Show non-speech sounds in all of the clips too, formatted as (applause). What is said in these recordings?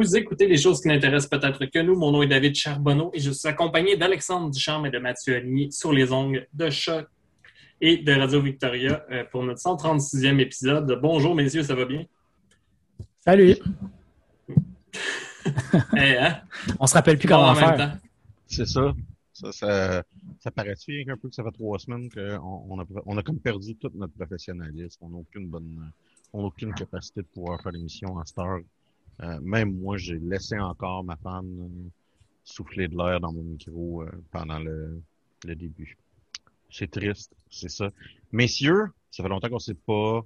Vous écoutez les choses qui n'intéressent peut-être que nous. Mon nom est David Charbonneau et je suis accompagné d'Alexandre Duchamp et de Mathieu Aligny sur les ongles de Choc et de Radio Victoria euh, pour notre 136e épisode. Bonjour messieurs, ça va bien? Salut! (laughs) Eh, hein? On se rappelle plus Bon, comment en même faire. temps. C'est ça. Ça, ça, ça paraît-tu un peu que ça fait trois semaines qu'on on a, on a comme perdu tout notre professionnalisme. On n'a aucune bonne, on n'a aucune capacité de pouvoir faire l'émission à cette heure. Euh, même moi, j'ai laissé encore ma femme euh, souffler de l'air dans mon micro euh, pendant le, le début. C'est triste, c'est ça. Messieurs, ça fait longtemps qu'on s'est pas,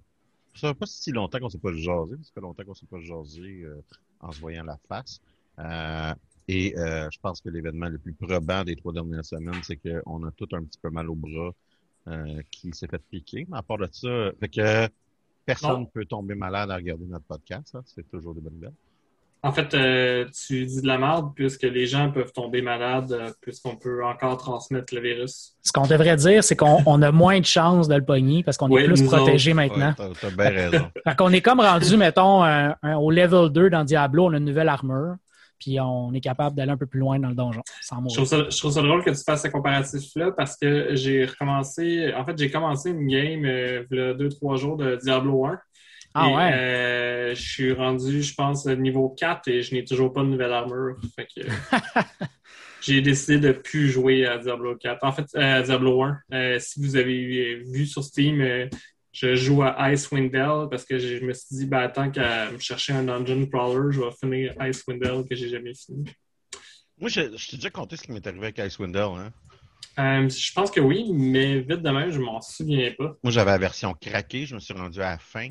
ça fait pas si longtemps qu'on s'est pas jasé. Ça fait longtemps qu'on s'est pas jasé euh, en se voyant la face. Euh, et je pense que l'événement le plus probant des trois dernières semaines, c'est qu'on a tout un petit peu mal au bras qui s'est fait piquer. Mais à part de ça, fait que personne ne peut tomber malade à regarder notre podcast. hein. C'est toujours des bonnes nouvelles. En fait, euh, tu dis de la merde puisque les gens peuvent tomber malades euh, puisqu'on peut encore transmettre le virus. Ce qu'on devrait dire, c'est qu'on on a moins de chances de le pogner parce qu'on Oui, est plus protégé Ouais, maintenant. t'as, t'as bien raison. Fait qu'on est comme rendu, mettons, un- un- au level 2 dans Diablo, on a une nouvelle armure, puis on est capable d'aller un peu plus loin dans le donjon sans Je trouve, ça, je trouve ça drôle que tu fasses ce comparatif-là parce que j'ai recommencé, en fait, j'ai commencé une game euh, il y a deux, trois jours de Diablo 1. Ah Et, ouais? euh, je suis rendu, je pense, niveau 4 et je n'ai toujours pas de nouvelle armure. Fait que (laughs) j'ai décidé de plus jouer à Diablo 4. En fait, euh, à Diablo 1. Euh, si vous avez vu sur Steam, euh, je joue à Icewind Dale parce que je me suis dit, ben, tant qu'à me chercher un dungeon crawler, je vais finir Icewind Dale que j'ai jamais fini. Moi, je, je t'ai déjà conté ce qui m'est arrivé avec Icewind Dale. Hein? Euh, je pense que oui, mais vite de même, je m'en souviens pas. Moi, j'avais la version craquée. Je me suis rendu à la fin.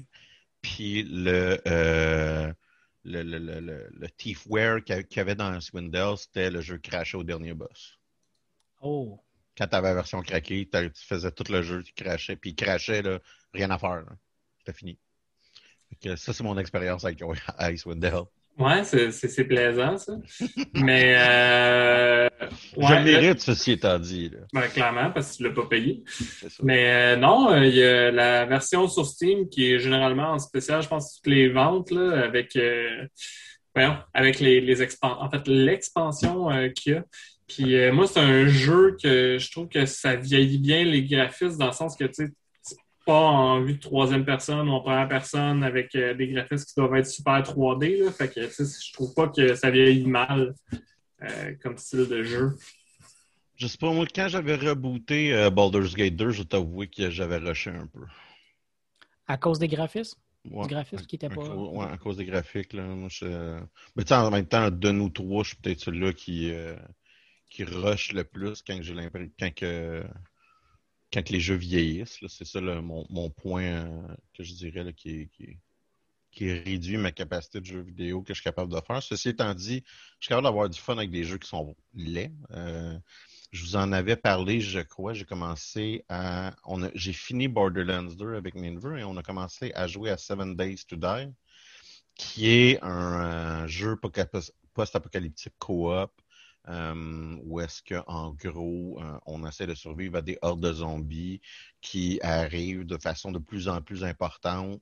Puis le, euh, le, le, le, le, le Thiefware qu'il y avait dans Swindle, c'était le jeu craché au dernier boss. Oh. Quand tu avais la version craquée, tu faisais tout le jeu, tu crachais. Puis il crachait, là, rien à faire. C'était fini. Que ça, c'est mon expérience avec (laughs) Icewind Dale. Ouais, c'est- plaisant, ça. mais, euh, je ouais, mérite, ceci étant dit. Là. ben, clairement, parce que tu l'as pas payé. Ça. Mais euh, non, euh, il y a la version sur Steam qui est généralement en spécial, je pense, toutes les ventes, là, avec, euh, voyons, avec les, les en fait, l'expansion qu'il y a. Puis moi, c'est un jeu que je trouve que ça vieillit bien les graphismes dans le sens que, tu sais, pas en vue de troisième personne ou en première personne avec euh, des graphismes qui doivent être super 3D. Là. Fait que, je trouve pas que ça vieillit mal euh, comme style de jeu. Je sais pas, moi, quand j'avais rebooté euh, Baldur's Gate 2, je t'avoue que j'avais rushé un peu. À cause des graphismes? Ouais. Du graphisme qui était À pas. ouais, à cause des graphiques, là. Moi, je... Mais tu sais, en même temps, de nous trois, je suis peut-être celui-là qui, euh, qui rush le plus quand j'ai l'impression quand que quand les jeux vieillissent. C'est ça là, mon, mon point euh, que je dirais là, qui, qui, qui réduit ma capacité de jeu vidéo que je suis capable de faire. Ceci étant dit, je suis capable d'avoir du fun avec des jeux qui sont laids. Euh, je vous en avais parlé, je crois. J'ai commencé à. J'ai fini Borderlands 2 avec mes et on a commencé à jouer à Seven Days to Die, qui est un, euh, jeu poca- post-apocalyptique coop. Euh, où est-ce que en gros euh, on essaie de survivre à des hordes de zombies qui arrivent de façon de plus en plus importante.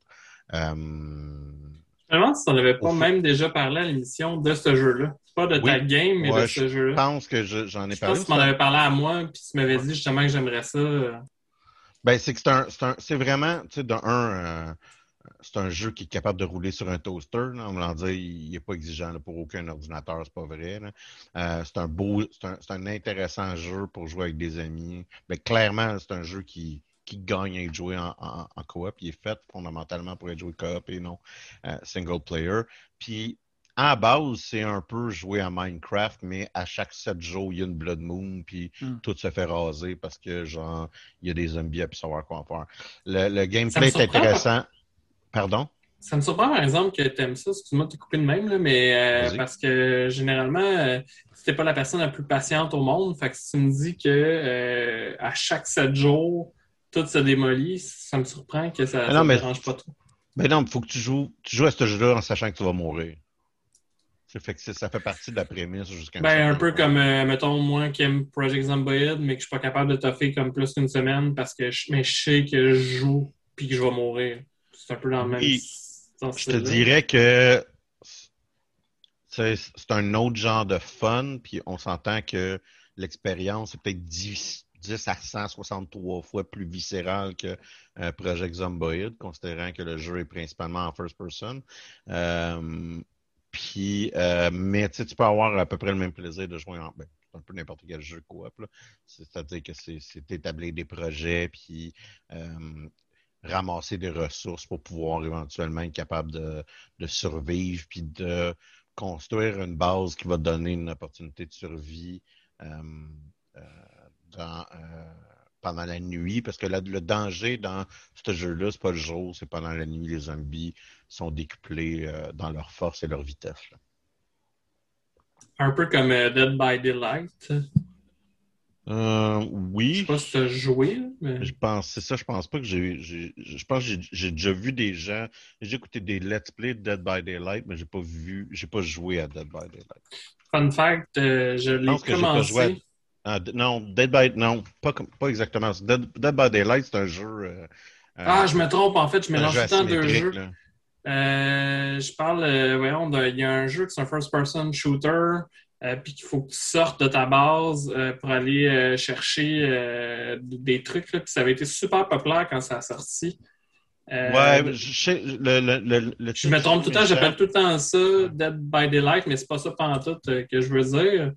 Je me demande si on n'avait pas même déjà parlé à l'émission de ce jeu-là. Pas de ta Oui. game, mais Ouais, de ce je jeu-là. pense que je- j'en ai Je sais pas parlé. si tu m'en avais parlé à moi, puis tu m'avais dit justement que j'aimerais ça. euh. Ben, c'est que c'est un, c'est vraiment, tu sais, d'un, c'est un jeu qui est capable de rouler sur un toaster. Là, on va dire, il n'est pas exigeant là, pour aucun ordinateur, c'est pas vrai. Euh, c'est un beau, c'est un, un intéressant jeu pour jouer avec des amis. Mais clairement, c'est un jeu qui, qui gagne à être joué en, en, en coop. Il est fait fondamentalement pour être joué coop et non euh, single player. Puis à base, c'est un peu jouer à Minecraft, mais à chaque sept jours, il y a une Blood Moon, puis Hmm. tout se fait raser parce que, genre, il y a des zombies à plus savoir quoi en faire. Le, le gameplay me est intéressant. Pardon? Ça me surprend, par exemple, que tu aimes ça. Excuse-moi de te couper de même, là, mais euh, parce que généralement, euh, tu n'es pas la personne la plus patiente au monde. Fait que si tu me dis que euh, à chaque sept jours, tout se démolit, ça me surprend que ça Ah ne mais- dérange pas trop. Ben non, il faut que tu joues, tu joues à ce jeu-là en sachant que tu vas mourir. Ça fait que ça fait partie de la prémisse jusqu'à Ben, un peu comme, euh, mettons, moi qui aime Project Zomboid, mais que je suis pas capable de toffer comme plus qu'une semaine parce que je, mais je sais que je joue puis que je vais mourir. C'est un peu dans le même Oui. sens. Je te dirais que c'est un autre genre de fun, puis on s'entend que l'expérience est peut-être 10, 10 à 163 fois plus viscérale que euh, Project Zomboid, considérant que le jeu est principalement en first person. Euh, puis, euh, mais tu peux avoir à peu près le même plaisir de jouer en ben, un peu n'importe quel jeu coop. C'est-à-dire que c'est c'est établir des projets, puis euh, ramasser des ressources pour pouvoir éventuellement être capable de, survivre, puis de construire une base qui va donner une opportunité de survie euh, euh, euh, pendant la nuit. Parce que le danger dans ce jeu-là, c'est pas le jour, c'est pendant la nuit. Les zombies sont décuplés dans leur force et leur vitesse. Un peu comme Dead by Daylight. Euh, Je oui. sais pas si tu as joué, mais... Je pense, c'est ça, je pense pas que j'ai, je pense que j'ai, déjà vu des gens, j'ai écouté des Let's Play de Dead by Daylight, mais j'ai pas vu, j'ai pas joué à Dead by Daylight. Fun fact, euh, je Je l'ai j'ai pas joué à, commencé. ah, non, Dead by, non, pas, pas exactement. Dead, Dead by Daylight, c'est un jeu, euh, Ah, je me trompe, en fait, je mélange tout le temps deux jeux. je parle, voyons, il y a un jeu qui est un first-person shooter, euh, puis qu'il faut que tu sortes de ta base euh, pour aller euh, chercher des trucs, là, puis ça avait été super populaire quand ça a sorti. Ouais, je sais, le, le, le, le je me trompe tout le temps, j'appelle tout le temps ça Dead by Daylight, mais c'est pas ça pantoute euh, que je veux dire.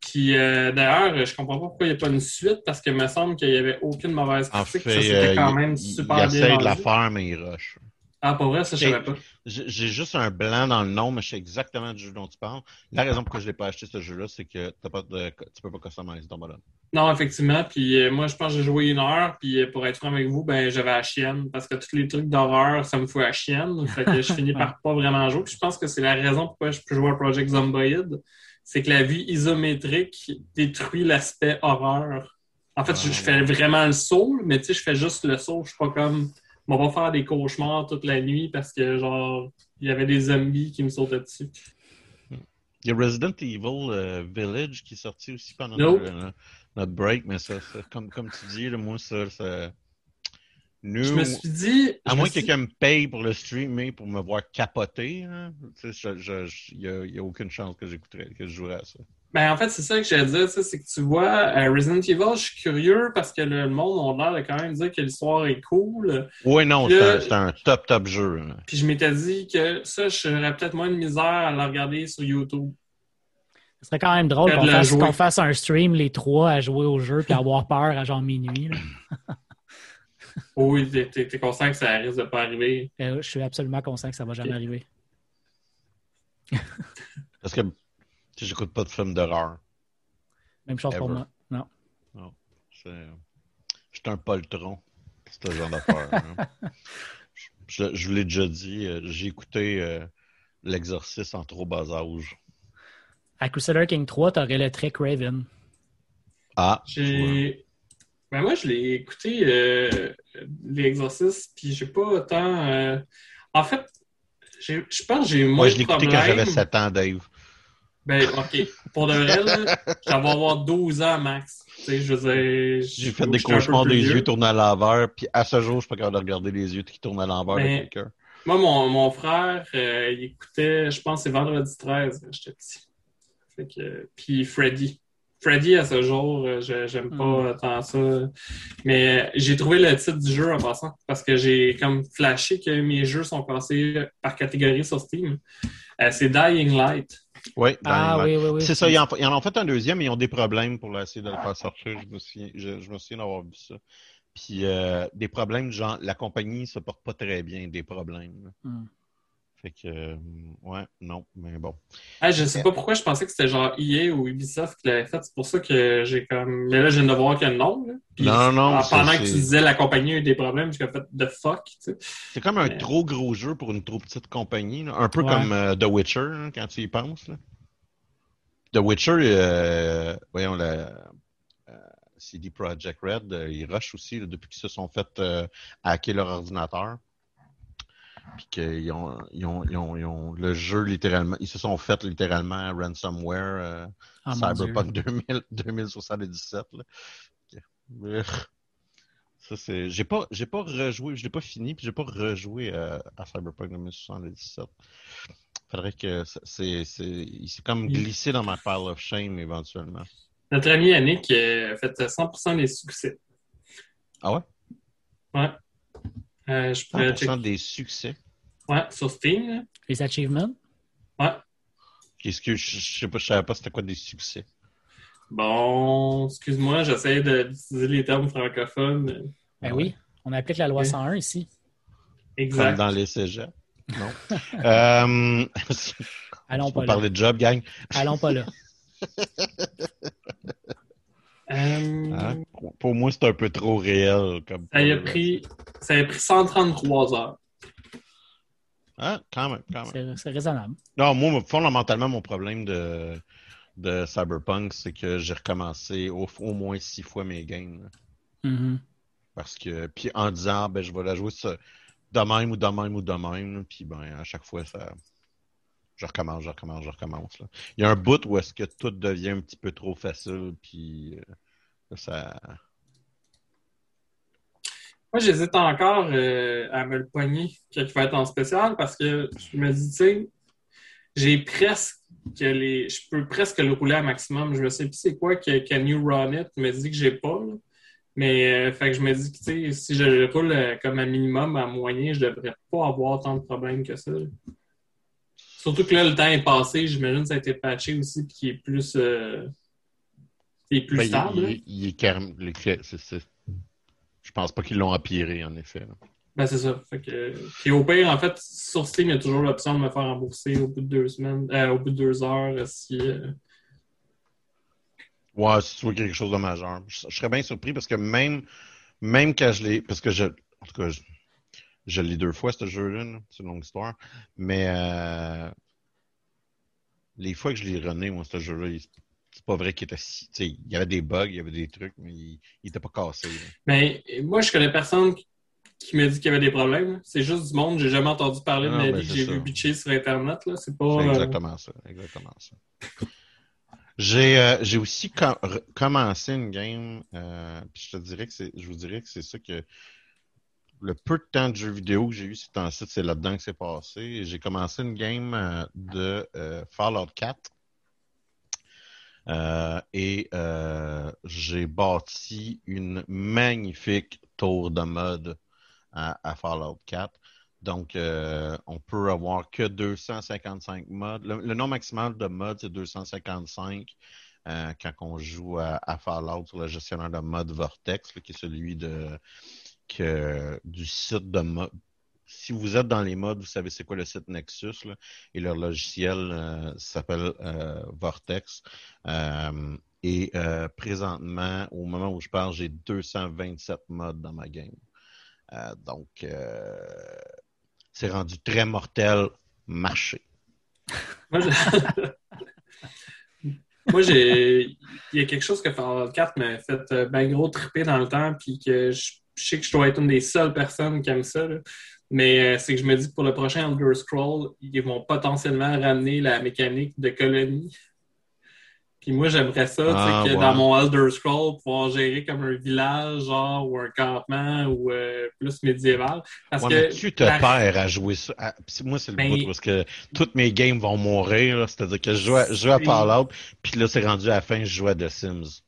Puis d'ailleurs, je comprends pas pourquoi il n'y a pas une suite, parce qu'il me semble qu'il n'y avait aucune mauvaise En critique. fait, ça s'était euh, quand il, même il- super il bien essaie de la faire, mais il rush. Ah, pour vrai, ça, je savais pas. J'ai juste un blanc dans le nom, mais je sais exactement du jeu dont tu parles. La raison pour laquelle je l'ai pas acheté ce jeu-là, c'est que t'as pas de, tu peux pas customiser ton bonhomme. Non, effectivement. Puis euh, moi, je pense que j'ai joué une heure. Puis euh, pour être franc avec vous, ben j'avais la chienne. Parce que tous les trucs d'horreur, ça me fout la chienne. Fait que je finis (laughs) par pas vraiment jouer. Puis je pense que c'est la raison pourquoi je peux jouer à Project Zomboid. C'est que la vue isométrique détruit l'aspect horreur. En fait, je, je fais vraiment le saut, mais tu sais, je fais juste le saut. Je suis pas comme. On va faire des cauchemars toute la nuit parce que, genre, il y avait des zombies qui me sautaient dessus. Il y a Resident Evil euh, Village qui est sorti aussi pendant Nope. notre, notre break, mais ça, ça- comme, comme tu dis, là, moi, ça, ça... Nous, Je me suis dit. à moins que suis- quelqu'un me paye pour le streamer, pour me voir capoter, hein, il n'y a, a aucune chance que j'écouterais, que je jouerais à ça. Ben, en fait, c'est ça que j'allais dire, c'est que tu vois, euh, Resident Evil, je suis curieux parce que le monde a l'air de quand même dire que l'histoire est cool. Oui, non, c'est un, top, top jeu. Puis je m'étais dit que ça, j'aurais peut-être moins de misère à le regarder sur YouTube. Ce serait quand même drôle qu'on la fasse, fasse un stream, les trois, à jouer au jeu puis avoir peur à genre minuit. là. (laughs) Oui, t'es, t'es- t'es conscient que ça risque de pas arriver. Euh, je suis absolument conscient que ça va jamais arriver. Parce que j'écoute pas de films d'horreur. Même chose pour moi. Non. C'est- Je suis un poltron, ce genre d'affaires. hein. (laughs) je, je vous l'ai déjà dit, euh, j'ai écouté euh, L'Exorciste en trop bas âge. À Crusader King 3, t'aurais le trick Raven. Ah. J'ai. Ben moi, je l'ai écouté, euh, l'exorcisme, puis j'ai pas autant. euh, En fait, j'ai- je pense que j'ai eu moins Moi, je l'ai écouté quand j'avais 7 ans, Dave. Ben, OK. Pour de vrai, là, je vais avoir 12 ans max. Tu sais, je veux dire. J'ai fait des cauchemars des vieux. yeux tournés à l'envers, puis à ce jour, je suis pas capable de regarder les yeux qui tournent à l'envers de Mais- quelqu'un. Moi, mon, mon frère, euh, il écoutait, je pense, c'est vendredi 13 quand j'étais petit. Fait que, puis Freddy. Freddy, à ce jour, euh, je- j'aime pas tant ça. Mais euh, j'ai trouvé le titre du jeu en passant parce que j'ai comme flashé que mes jeux sont classés par catégorie sur Steam. Euh, c'est Dying Light. Oui, Ah dans- oui, oui, oui. C'est ça, ils en, ils en ont fait un deuxième, mais ils ont des problèmes pour essayer de le faire sortir. Je me souviens, je, je me souviens d'avoir vu ça. Puis euh, des problèmes, genre, la compagnie se porte pas très bien, des problèmes. Fait que, euh, ouais, non, mais bon. Ah, je sais pas pourquoi je pensais que c'était genre EA ou Ubisoft qui l'avait fait. C'est pour ça que j'ai comme. Mais là, je viens de voir qu'il y a le nom. Là. Puis, Non, non, Pendant que tu disais la compagnie a eu des problèmes, j'ai fait de fuck. Tu sais. C'est comme un Mais- trop gros jeu pour une trop petite compagnie. là. Un peu Ouais. comme euh, The Witcher, hein, quand tu y penses. là. The Witcher, euh, voyons, la, euh, CD Projekt Red, ils rushent aussi depuis qu'ils se sont fait hacker leur ordinateur. Puis qu'ils ont, ils ont, ils ont, ils ont le jeu littéralement, ils se sont fait littéralement ransomware euh, Ah, Cyberpunk 2000, 2077. (laughs) Là. Ok. Brr. Ça, c'est. J'ai pas, j'ai pas rejoué, je l'ai pas fini, puis j'ai pas rejoué euh, à Cyberpunk 2077. Faudrait que c'est, c'est, il s'est comme glissé dans ma pile of shame éventuellement. Notre ami Yannick euh, a fait 100% des succès. Ah ouais? Ouais. Euh, je pourrais 100% checker. des succès. Ouais, sur Steam. là. Les achievements? Ouais. Qu'est-ce que je, je sais pas, je savais pas c'était quoi des succès. Bon, excuse-moi, j'essaie de- d'utiliser les termes francophones. mais- Ben oui, on applique la loi Ok. 101 ici. Comme Exact. dans les cégeps. Non? (laughs) euh, (laughs) Allons on pas là. parler de job, gang? Allons pas là. (laughs) Euh, Hein? Pour- moi, c'est un peu trop réel. Comme ça, a pris, ça a pris 133 heures. Hein? Quand même, quand même. C'est raisonnable. Non, moi, fondamentalement, mon problème de, de Cyberpunk, c'est que j'ai recommencé au, au moins six fois mes games. Mhm. Parce que, puis en disant, ben, je vais la jouer ça, de même ou de même ou de même. Puis, ben, à chaque fois, ça. Je recommence, je recommence, je recommence. là. Il y a un bout où est-ce que tout devient un petit peu trop facile, puis euh, ça. Moi, j'hésite encore euh, à me le pogner il va être en spécial parce que je me dis, tu sais, j'ai presque les. Je peux presque le rouler à maximum. Je ne sais plus c'est quoi que Can You Run It me dit que j'ai pas. là. Mais euh, fait que je me dis que tu sais, si je le roule euh, comme un minimum à moyen, je devrais pas avoir tant de problèmes que ça. là. Surtout que là, le temps est passé, j'imagine que ça a été patché aussi, puis qu'il est plus. euh, il est plus Ben, stable. il, il est c'est- c'est- Je pense pas qu'ils l'ont empiré, en effet. Ben, c'est ça. Fait que, puis au pire, en fait, sur Steam, il y a toujours l'option de me faire rembourser au bout de deux semaines, euh, au bout de deux heures, euh, si. euh, Ouais, si tu quelque chose de majeur. Je, je serais bien surpris parce que même, même quand je l'ai. Parce que je. En tout cas, je, je l'ai deux fois, ce jeu-là. là. C'est une longue histoire. Mais euh, les fois que je l'ai runné, moi, ce jeu-là, il- c'est pas vrai qu'il était si. il y avait des bugs, il y avait des trucs, mais il, il était pas cassé. là. Mais moi, je connais personne qui- me dit qu'il y avait des problèmes. C'est juste du monde, j'ai jamais entendu parler de Non, ma ben, vie, que j'ai vu bitcher sur Internet. là. C'est pas. C'est euh, exactement ça. Exactement ça. J'ai euh, j'ai aussi com- commencé une game, euh, puis je te dirais que c'est, je vous dirais que c'est ça que le peu de temps de jeux vidéo que j'ai eu sur ton site, c'est là-dedans que c'est passé. J'ai commencé une game de Fallout 4. Euh, et euh, j'ai bâti une magnifique tour de mode à, Fallout 4. Donc, euh, on peut avoir que 255 modes. Le, le nombre maximal de modes, c'est 255 euh, quand on joue à, Fallout sur le gestionnaire de mode Vortex, qui est celui de, du site de mode. Si vous êtes dans les modes, vous savez c'est quoi le site Nexus, et leur logiciel euh, s'appelle euh, Vortex. Euh, et présentement, au moment où je parle, j'ai 227 modes dans ma game. Donc, c'est rendu très mortel marché. (laughs) Moi, j'ai. Il y a quelque chose que Fallout 4 m'a fait ben gros triper dans le temps, puis que je, sais que je dois être une des seules personnes qui aime ça. Mais euh, c'est que je me dis que pour le prochain Elder Scroll, ils vont potentiellement ramener la mécanique de colonie. Puis moi, j'aimerais ça, Ah, que ouais. dans mon Elder Scroll, pouvoir gérer comme un village, genre, ou un campement, ou euh, plus médiéval. Parce Ouais, que mais tu te la- perds à jouer ça. à- Moi, c'est le Ben- bout parce que toutes mes games vont mourir. C'est-à-dire que je joue à, je joue à Fallout, puis là, c'est rendu à la fin, je joue à The Sims.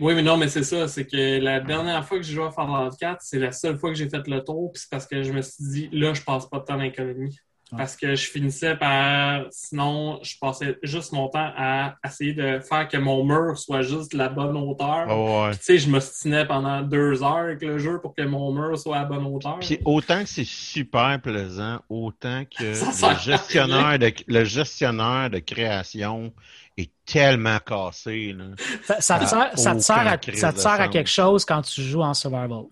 Oui, mais non, mais c'est ça. C'est que la dernière fois que j'ai joué à Fallout 4, c'est la seule fois que j'ai fait le tour. Puis c'est parce que je me suis dit, là, je passe pas de temps dans l'économie. Ouais. Parce que je finissais par. Sinon, je passais juste mon temps à essayer de faire que mon mur soit juste de la bonne hauteur. Ah ouais. Tu sais, je me stinais pendant deux heures avec le jeu pour que mon mur soit à la bonne hauteur. Puis autant que c'est super plaisant, autant que (laughs) Ça le gestionnaire, de, le gestionnaire de création est tellement cassé. Là. Ça, ça te Ah, sert, ça te sert à, ça te sert à quelque chose quand tu joues en survival.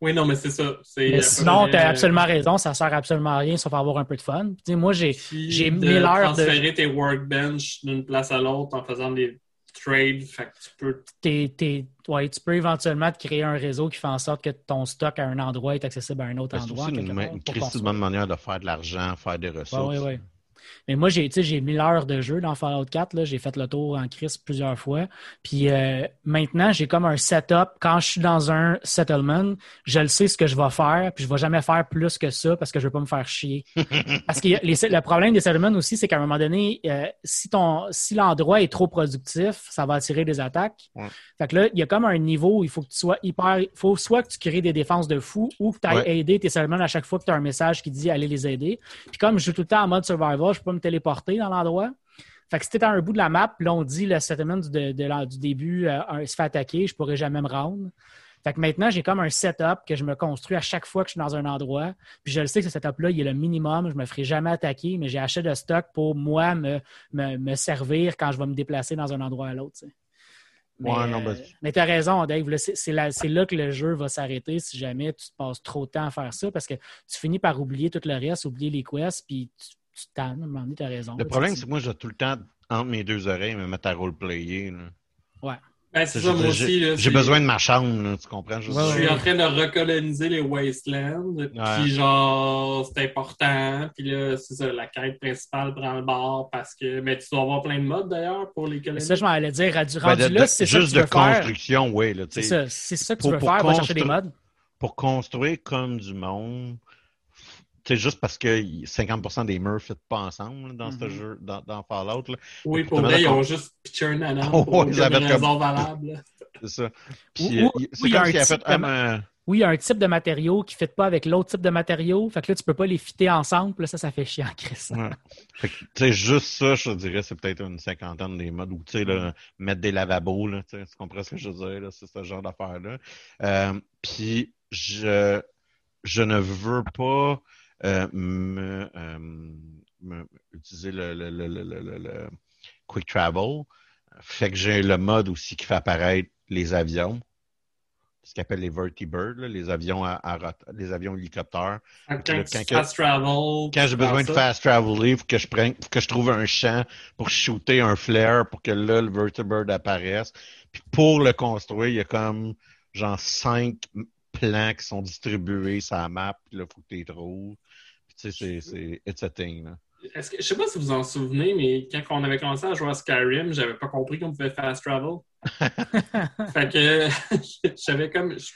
Oui, non, mais c'est ça. C'est, Mais sinon, tu as euh, absolument raison, ça sert absolument à rien sauf à avoir un peu de fun. Tu sais, moi, j'ai de mille heures de- transférer tes workbench d'une place à l'autre en faisant des trades. Fait que tu peux t'es- t'es- ouais, tu peux éventuellement te créer un réseau qui fait en sorte que ton stock à un endroit est accessible à un autre C'est endroit. aussi quelque une, une bonne manière de faire de l'argent, faire des ressources. Ouais, ouais, ouais. Mais moi, j'ai, j'ai 1000 heures de jeu dans Fallout 4. Là. J'ai fait le tour en crise plusieurs fois. Puis euh, maintenant, j'ai comme un setup. Quand je suis dans un settlement, je le sais ce que je vais faire. Puis je vais jamais faire plus que ça parce que je veux pas me faire chier. (laughs) parce que les- le problème des settlements aussi, c'est qu'à un moment donné, euh, si ton si l'endroit est trop productif, ça va attirer des attaques. Ouais. Fait que là, il y a comme un niveau où il faut que tu sois hyper. Il faut soit que tu crées des défenses de fou ou que tu ailles Ouais. aider tes settlements à chaque fois que tu as un message qui dit allez les aider. Puis comme je joue tout le temps en mode survival, je peux pas me téléporter dans l'endroit. Fait que si t'es à un bout de la map, là, on dit le settlement du, de- de la- du début euh, se fait attaquer, je pourrais jamais me rendre. Fait que maintenant, j'ai comme un setup que je me construis à chaque fois que je suis dans un endroit. Puis je le sais que ce setup-là, il est le minimum. Je me ferai jamais attaquer, mais j'ai acheté de stock pour moi me, me, me servir quand je vais me déplacer dans un endroit à l'autre. tu sais. Mais, Ouais, non, ben- euh, mais t'as raison, Dave. C'est là, là que le jeu va s'arrêter si jamais tu te passes trop de temps à faire ça parce que tu finis par oublier tout le reste, oublier les quests, puis tu, tu te tannes. À un moment donné, t'as raison. Le là, problème, c'est que moi, j'ai tout le temps entre mes deux oreilles me mettre à roleplayer. là. Ben, c'est ça, moi aussi. là, J'ai besoin de ma chambre, là, tu comprends? Je- Ouais, Je suis ouais. en train de recoloniser les Wastelands. Puis genre, c'est important. Puis là, c'est ça, la quête principale prend le bord parce que. Mais tu dois avoir plein de modes d'ailleurs pour les coloniser. ça, je m'en allais dire. Rendu, Ben, rendu de- là, c'est ça que juste tu veux de faire. construction, oui. Là, tu C'est ça. Ça que tu veux pour faire, va chercher des modes. Pour construire comme du monde, c'est juste parce que 50% des murs ne fit pas ensemble dans ce Mhm. jeu, dans, dans Fallout. là. Oui, pour vrai, ils ont juste pitché un (laughs) anneau Oh, pour ils une avaient raison valable. (laughs) C'est ça. Puis, il a fait comme un- Oui, il y a un type de matériau qui ne fit pas avec l'autre type de matériau. Fait que là, tu peux pas les fitter ensemble. Là, ça, ça fait chier en crise. Ouais. Fait que, tu sais, juste ça, je te dirais, c'est peut-être une cinquantaine des modes. Ou, tu sais, là, mettre des lavabos, là, tu sais, tu comprends ce que je veux dire, c'est ce genre d'affaire-là. Euh, puis, je, je ne veux pas me, me- utiliser le, quick travel. Fait que j'ai le mode aussi qui fait apparaître les avions. Ce qu'on appelle les vertibirds, les avions à, à les avions hélicoptères. Quand, là, tu quand que- fast travel. Quand tu j'ai besoin de fast traveler, faut que je prenne, faut que je trouve un champ pour shooter un flare pour que là, le vertibird apparaisse. Puis pour le construire, il y a comme genre cinq plans qui sont distribués sur la map. Puis là, faut que tu les trouves. Puis tu sais, c'est, c'est, it's a thing, là. Est-ce que, je sais pas si vous en souvenez, mais quand on avait commencé à jouer à Skyrim, j'avais pas compris qu'on pouvait fast travel. (laughs) fait que (laughs) j'avais comme. Je,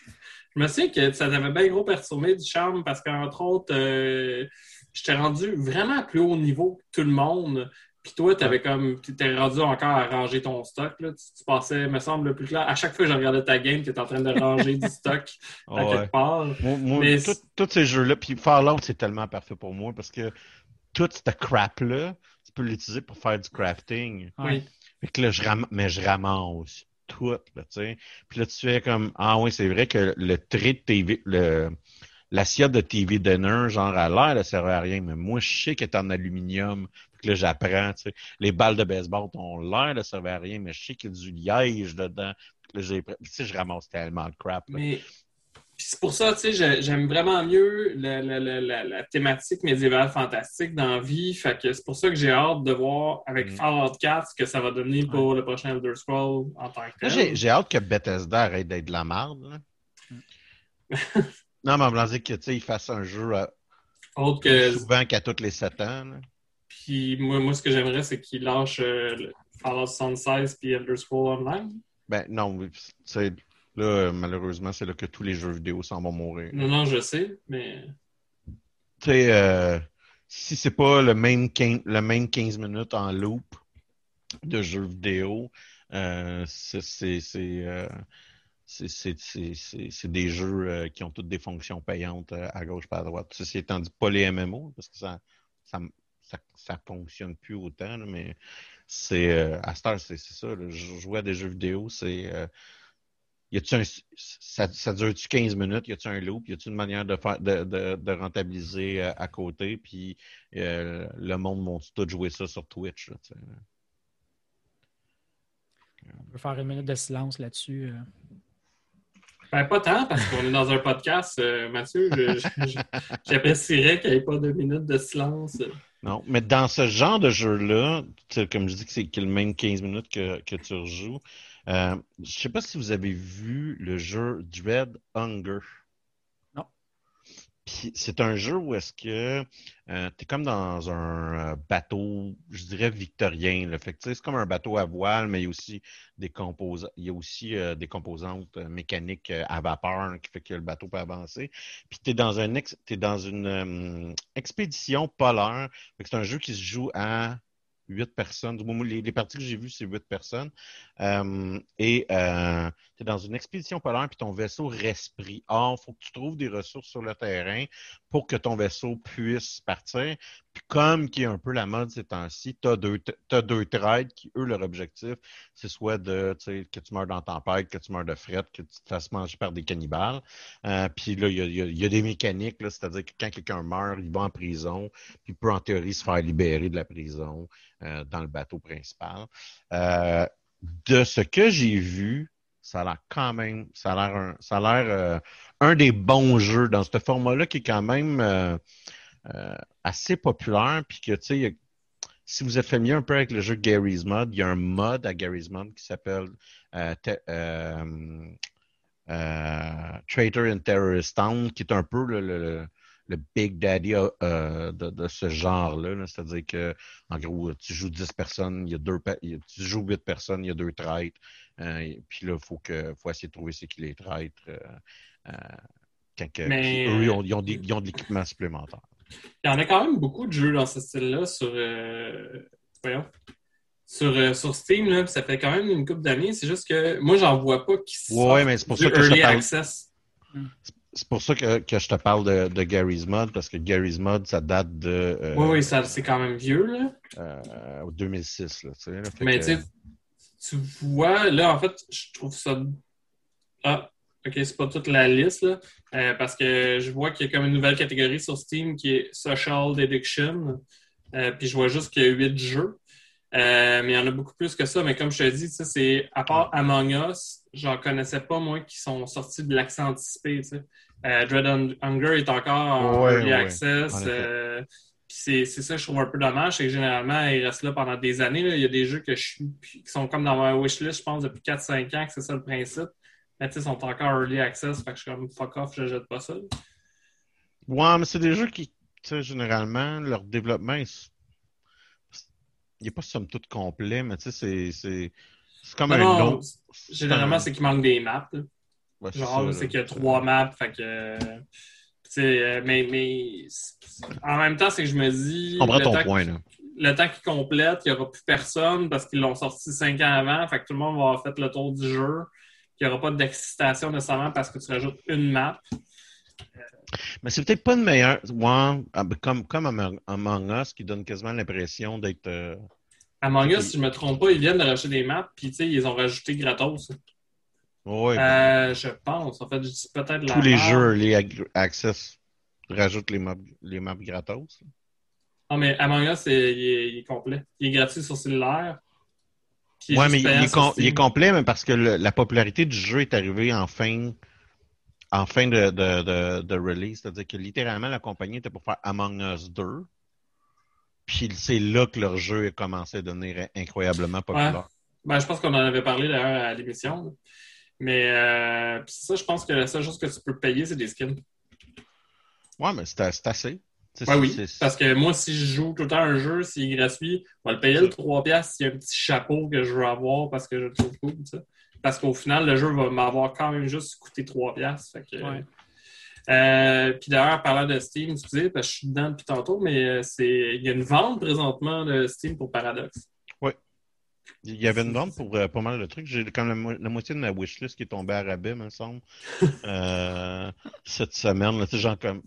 je me souviens que ça t'avait bien gros perturbé du charme parce qu'entre autres, euh, j'étais rendu vraiment à plus haut niveau que tout le monde. Puis toi, t'avais comme. T'étais rendu encore à ranger ton stock. Là. Tu, tu passais, me semble, le plus clair. À chaque fois que je regardais ta game, tu étais en train de ranger du stock (laughs) à ouais. quelque part. Moi, moi, Mais tous ces jeux-là, puis Fallout, c'est tellement parfait pour moi parce que tout ce crap-là, tu peux l'utiliser pour faire du crafting. Oui. Fait que là, je ram... mais je ramasse tout, là, tu sais. Puis là, tu fais comme, ah oui, c'est vrai que le trait de TV, le, l'assiette de TV dinner, genre à l'air, elle servait à rien, mais moi, je sais qu'elle est en aluminium. Que là, j'apprends, tu sais. Les balles de baseball ont l'air, elles servaient à rien, mais je sais qu'il y a du liège dedans. Que là, j'ai, tu sais, je ramasse tellement de crap, là. Mais puis c'est pour ça, tu sais, j'ai- j'aime vraiment mieux la, la- la- la- la thématique médiévale fantastique dans la vie. Fait que c'est pour ça que j'ai hâte de voir avec Mm. Fallout 4 ce que ça va donner pour le prochain Elder Scroll en tant que tel. j'ai, hâte que Bethesda arrête d'être de la merde, là. (laughs) non, mais on me que, tu sais, ils fassent un jeu à- Autre que. souvent qu'à tous les 7 ans, là. Puis moi, moi, ce que j'aimerais, c'est qu'ils lâchent euh, Fallout 76 puis Elder Scroll Online. Ben non, mais, tu sais, là, malheureusement, c'est là que tous les jeux vidéo s'en vont mourir. Non, non, je sais, mais. Tu sais, euh, si c'est pas le même, 15, le même 15 minutes en loop de jeux vidéo, euh, c'est c'est- des jeux euh, qui ont toutes des fonctions payantes euh, à gauche pas à droite. Ceci étant dit, pas les MMO, parce que ça ça, ça, ça fonctionne plus autant, là, mais c'est euh, à cette heure, c'est ça. là, je jouais à des jeux vidéo, c'est y a-tu ça, dure-tu 15 minutes? Y a-tu un loop? Y a-tu une manière de faire de, de, de rentabiliser à côté? Puis le monde vont tout jouer ça sur Twitch? On peut faire une minute de silence là-dessus. Ben, pas tant, parce qu'on est dans un podcast, euh, Mathieu. J'apprécierais qu'il n'y ait pas de minutes de silence. Non, mais dans ce genre de jeu-là, comme je dis que c'est le même 15 minutes que, tu rejoues, euh, je sais pas si vous avez vu le jeu Dread Hunger. C'est un jeu où est-ce que euh, tu es comme dans un euh, bateau, je dirais victorien. Là. Fait que, c'est comme un bateau à voile, mais il y a aussi des euh, composantes euh, mécaniques à vapeur qui fait que le bateau peut avancer. Puis tu es dans un ex- t'es dans une expédition polaire. Fait c'est un jeu qui se joue à huit personnes. Les parties que j'ai vues, c'est huit personnes. Euh, et euh, tu es dans une expédition polaire, puis ton vaisseau respire. Or, il faut que tu trouves des ressources sur le terrain pour que ton vaisseau puisse partir. Puis comme qui est un peu la mode ces temps-ci, tu as deux, trades qui, eux, leur objectif, c'est soit de que tu meurs dans tempête, que tu meurs de fret, que tu te fasses manger par des cannibales. Euh, puis là, il y a, y a- des mécaniques, c'est-à-dire que quand quelqu'un meurt, il va en prison, puis il peut en théorie se faire libérer de la prison euh, dans le bateau principal. De ce que j'ai vu, ça a l'air quand même, ça a l'air un, euh, des bons jeux dans ce format-là qui est quand même euh, euh, assez populaire, puis que tu sais, si vous êtes familier un peu avec le jeu Gary's Mod, il y a un mod à Gary's Mod qui s'appelle Traitor in Terrorist Town, qui est un peu le- le Big Daddy euh, de, de ce genre-là. là. C'est-à-dire que, en gros, tu joues 10 personnes, il y a deux tu joues 8 personnes, il y a deux traîtres. euh, puis là, il faut, que, faut essayer de trouver c'est qui les traîtres. euh, quand Mais, eux, ils ont, ils ont des- ils ont de l'équipement supplémentaire. Il y en a quand même beaucoup de jeux dans ce style-là sur, voyons, sur, euh, sur Steam. Là, ça fait quand même une couple d'années. C'est juste que moi, j'en vois pas qui Ouais, sortent mais c'est pour ça que Early parle. Access. C'est pour ça que, que je te parle de, de Gary's Mod, parce que Gary's Mod, ça date de euh, Oui, oui, ça, c'est quand même vieux. Là. euh, 2006. Là, tu sais, là. Mais que- tu vois, là, en fait, je trouve ça. Ah, ok, c'est pas toute la liste, là. Euh, parce que je vois qu'il y a comme une nouvelle catégorie sur Steam qui est Social Deduction. Euh, puis je vois juste qu'il y a huit jeux. Mais il y en a beaucoup plus que ça. Mais comme je te dis, c'est à part Among Us, j'en connaissais pas, moi, qui sont sortis de l'accès anticipé. tu sais. Euh, Dread Hun- Hunger est encore en Ouais, Early ouais, Access. euh, c'est c'est ça que je trouve un peu dommage, c'est que généralement, ils restent là pendant des années. là. Il y a des jeux que je qui sont comme dans ma wishlist, je pense, depuis 4-5 ans, que c'est ça le principe. Mais tu sais, ils sont encore early access, fait que je suis comme fuck off, je jette pas ça. Ouais, mais c'est des jeux qui, tu sais, généralement, leur développement, il il n'est pas somme toute complet, mais tu sais, c'est- c'est c'est comme Non, un long. généralement, un- c'est qu'il manque des maps. là. Ouais, ça, c'est qu'il y a trois maps, fait que. euh, mais, mais en même temps, c'est que je me dis. Je comprends le ton point, là. Le temps qu'ils complètent, il n'y aura plus personne parce qu'ils l'ont sorti cinq ans avant, fait que tout le monde va avoir fait le tour du jeu. Il n'y aura pas d'excitation nécessairement parce que tu rajoutes une map. Mais c'est peut-être pas une meilleure. Ouais, ah, ben, comme, comme Among, Us, qui donne quasiment l'impression d'être. euh, Among Us, si je ne me trompe pas, ils viennent de rajouter des maps, puis tu sais, ils ont rajouté gratos. Ouais, Euh, je pense. En fait, je dis peut-être la tous les map. jeux, les Access, rajoutent les maps, les maps gratos. Non, mais Among Us, il est, il est complet. Il est gratuit sur cellulaire. juste mais il est, sur com- Steam. il est complet, mais parce que le- la popularité du jeu est arrivée en fin, en fin de, de, de, de release. C'est-à-dire que littéralement, la compagnie était pour faire Among Us 2. Puis c'est là que leur jeu a commencé à devenir incroyablement populaire. Ben, je pense qu'on en avait parlé d'ailleurs à l'émission. Mais euh, puis ça, je pense que la seule chose que tu peux payer, c'est des skins. Ouais, mais c'est assez. Ouais, oui. Parce que moi, si je joue tout le temps un jeu, s'il est gratuit, on va le payer le 3$ piastres s'il y a un petit chapeau que je veux avoir parce que je le trouve cool. tu. Parce qu'au final, le jeu va m'avoir quand même juste coûté 3$. piastres. Fait que, Ouais. Euh, puis d'ailleurs, parlant de Steam, excusez, parce que je suis dedans depuis tantôt, mais euh, c'est il y a une vente présentement de Steam pour Paradox. Il y avait une vente pour euh, pas mal de trucs. J'ai comme la, mo- la moitié de ma wishlist qui est tombée à rabais, me semble, (laughs) euh, cette semaine. Sais, genre comme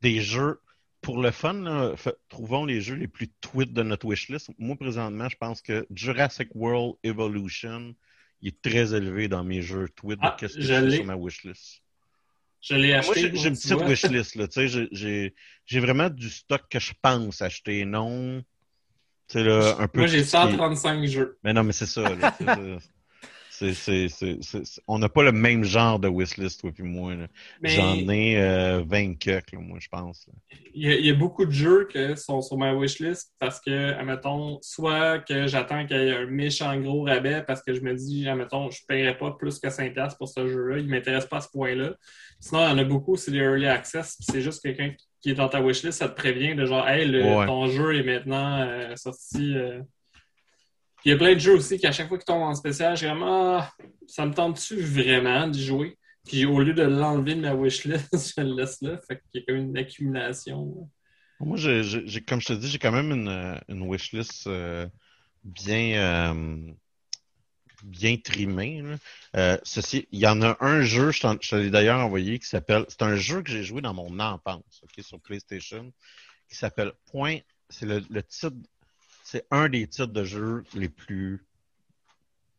des jeux. Pour le fun, là, trouvons les jeux les plus tweets de notre wishlist. Moi, présentement, je pense que Jurassic World Evolution il est très élevé dans mes jeux tweets Ah, de qu'est-ce que l'ai. sur ma wishlist. Je l'ai Moi, acheté. j'ai moi, j'ai une petite wishlist. Là, tu sais, j'ai- j'ai j'ai vraiment du stock que je pense acheter, non. Là, un peu Moi, j'ai tout ce qui est- 135 jeux. mais non, mais c'est ça. là, c'est. C'est, c'est, c'est, c'est- on n'a pas le même genre de wishlist, toi puis moi. Mais J'en ai euh, 20 cucks, là, moi, je pense. il y, a, il y a beaucoup de jeux qui sont sur ma wishlist parce que, admettons, soit que j'attends qu'il y ait un méchant gros rabais parce que je me dis, admettons, je ne paierai pas plus que 5$ pour ce jeu-là. Il ne m'intéresse pas à ce point-là. Sinon, il y en a beaucoup, c'est des early access. puis C'est juste quelqu'un qui est dans ta wishlist, ça te prévient de genre, hey, le- Ouais. ton jeu est maintenant euh, sorti. euh. Puis Il y a plein de jeux aussi qu'à chaque fois qu'ils tombent en spécial, j'ai comme, ah, ça me tente-tu vraiment d'y jouer? Puis au lieu de l'enlever de ma wishlist, (laughs) je le laisse là. Fait qu'il y a comme une accumulation. Moi, j'ai, comme je te dis, j'ai quand même une, euh, une wishlist euh, bien, bien trimée. là. Euh, ceci, il y en a un jeu, je, t'en- l'ai d'ailleurs envoyé, qui s'appelle. C'est un jeu que j'ai joué dans mon enfance, ok, sur PlayStation, qui s'appelle Point. C'est le, titre. C'est un des titres de jeu les plus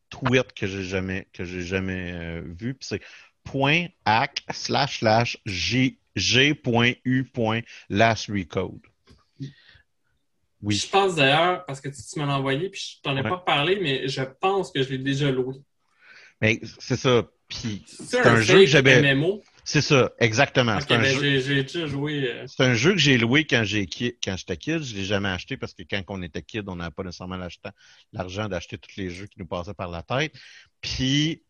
tweets que j'ai jamais que euh, vu. Puis c'est point hack slash slash g g.u point recode. Oui. Je pense d'ailleurs, parce que tu, tu m'en as envoyé, puis je t'en ai Ouais. pas parlé, mais je pense que je l'ai déjà loué. Mais c'est ça. Puis C'est un jeu que j'avais. C'est ça, exactement. Ok, C'est un ben, jeu. joué. euh, C'est un jeu que j'ai loué quand j'ai ki- quand j'étais kid. Je l'ai jamais acheté parce que quand on était kid, on n'avait pas nécessairement l'argent d'acheter tous les jeux qui nous passaient par la tête. Puis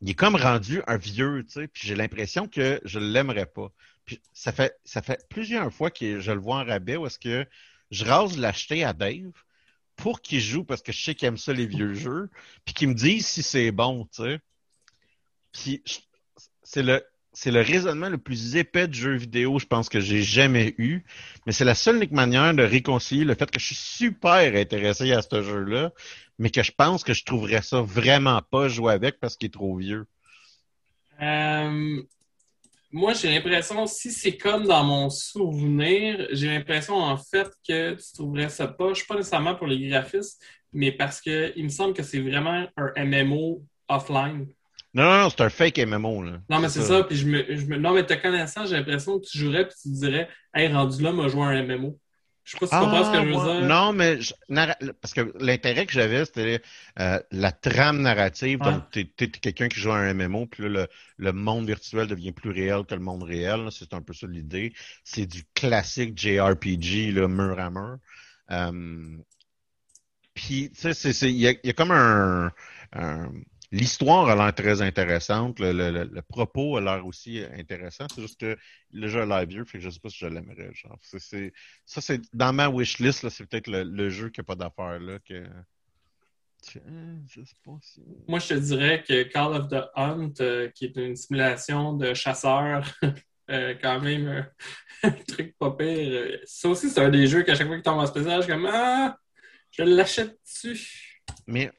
il est comme rendu un vieux, tu sais. Puis j'ai l'impression que je l'aimerais pas. Puis ça fait ça fait plusieurs fois que je le vois en rabais où est-ce que je rase l'acheter à Dave pour qu'il joue parce que je sais qu'il aime ça les vieux jeux, puis qu'il me dise si c'est bon, tu sais. Puis c'est le c'est le raisonnement le plus épais de jeu vidéo, je pense que j'ai jamais eu. Mais c'est la seule manière de réconcilier le fait que je suis super intéressé à ce jeu-là, mais que je pense que je trouverais ça vraiment pas jouer avec parce qu'il est trop vieux. euh, moi, j'ai l'impression, si c'est comme dans mon souvenir, j'ai l'impression en fait que tu trouverais ça pas. Je suis pas nécessairement pour les graphismes, mais parce que il me semble que c'est vraiment un MMO offline. Non, non, non, c'est un fake MMO, là. Non, mais c'est ça. Puis je me, je me- non, mais te connaissant, j'ai l'impression que tu jouerais puis tu dirais, hey, rendu là, m'a joué un MMO. Je sais pas si tu comprends ce que je veux dire. Non, mais je- parce que l'intérêt que j'avais, c'était euh, la trame narrative. Ouais. Donc, t'es es, quelqu'un qui joue à un MMO, puis là, le, le monde virtuel devient plus réel que le monde réel. C'est un peu ça l'idée. C'est du classique JRPG, là, mur à mur. Euh, puis, tu sais, c'est- c'est- il y y a comme un... un- L'histoire a l'air très intéressante. Le, le- le- le propos a l'air aussi intéressant. C'est juste que le jeu a l'air vieux, fait que je sais pas si je l'aimerais. Genre, ça, c'est dans ma wishlist, là, c'est peut-être le, le jeu qui n'a pas d'affaires là. Que... Hein, je sais pas si. Moi, je te dirais que Call of the Hunt, euh, qui est une simulation de chasseur, (laughs) euh, quand même euh, (laughs) un truc pas pire. Ça aussi, c'est un des jeux qu'à chaque fois qu'il tombe en spécial, je suis comme Ah, je l'achète dessus. Mais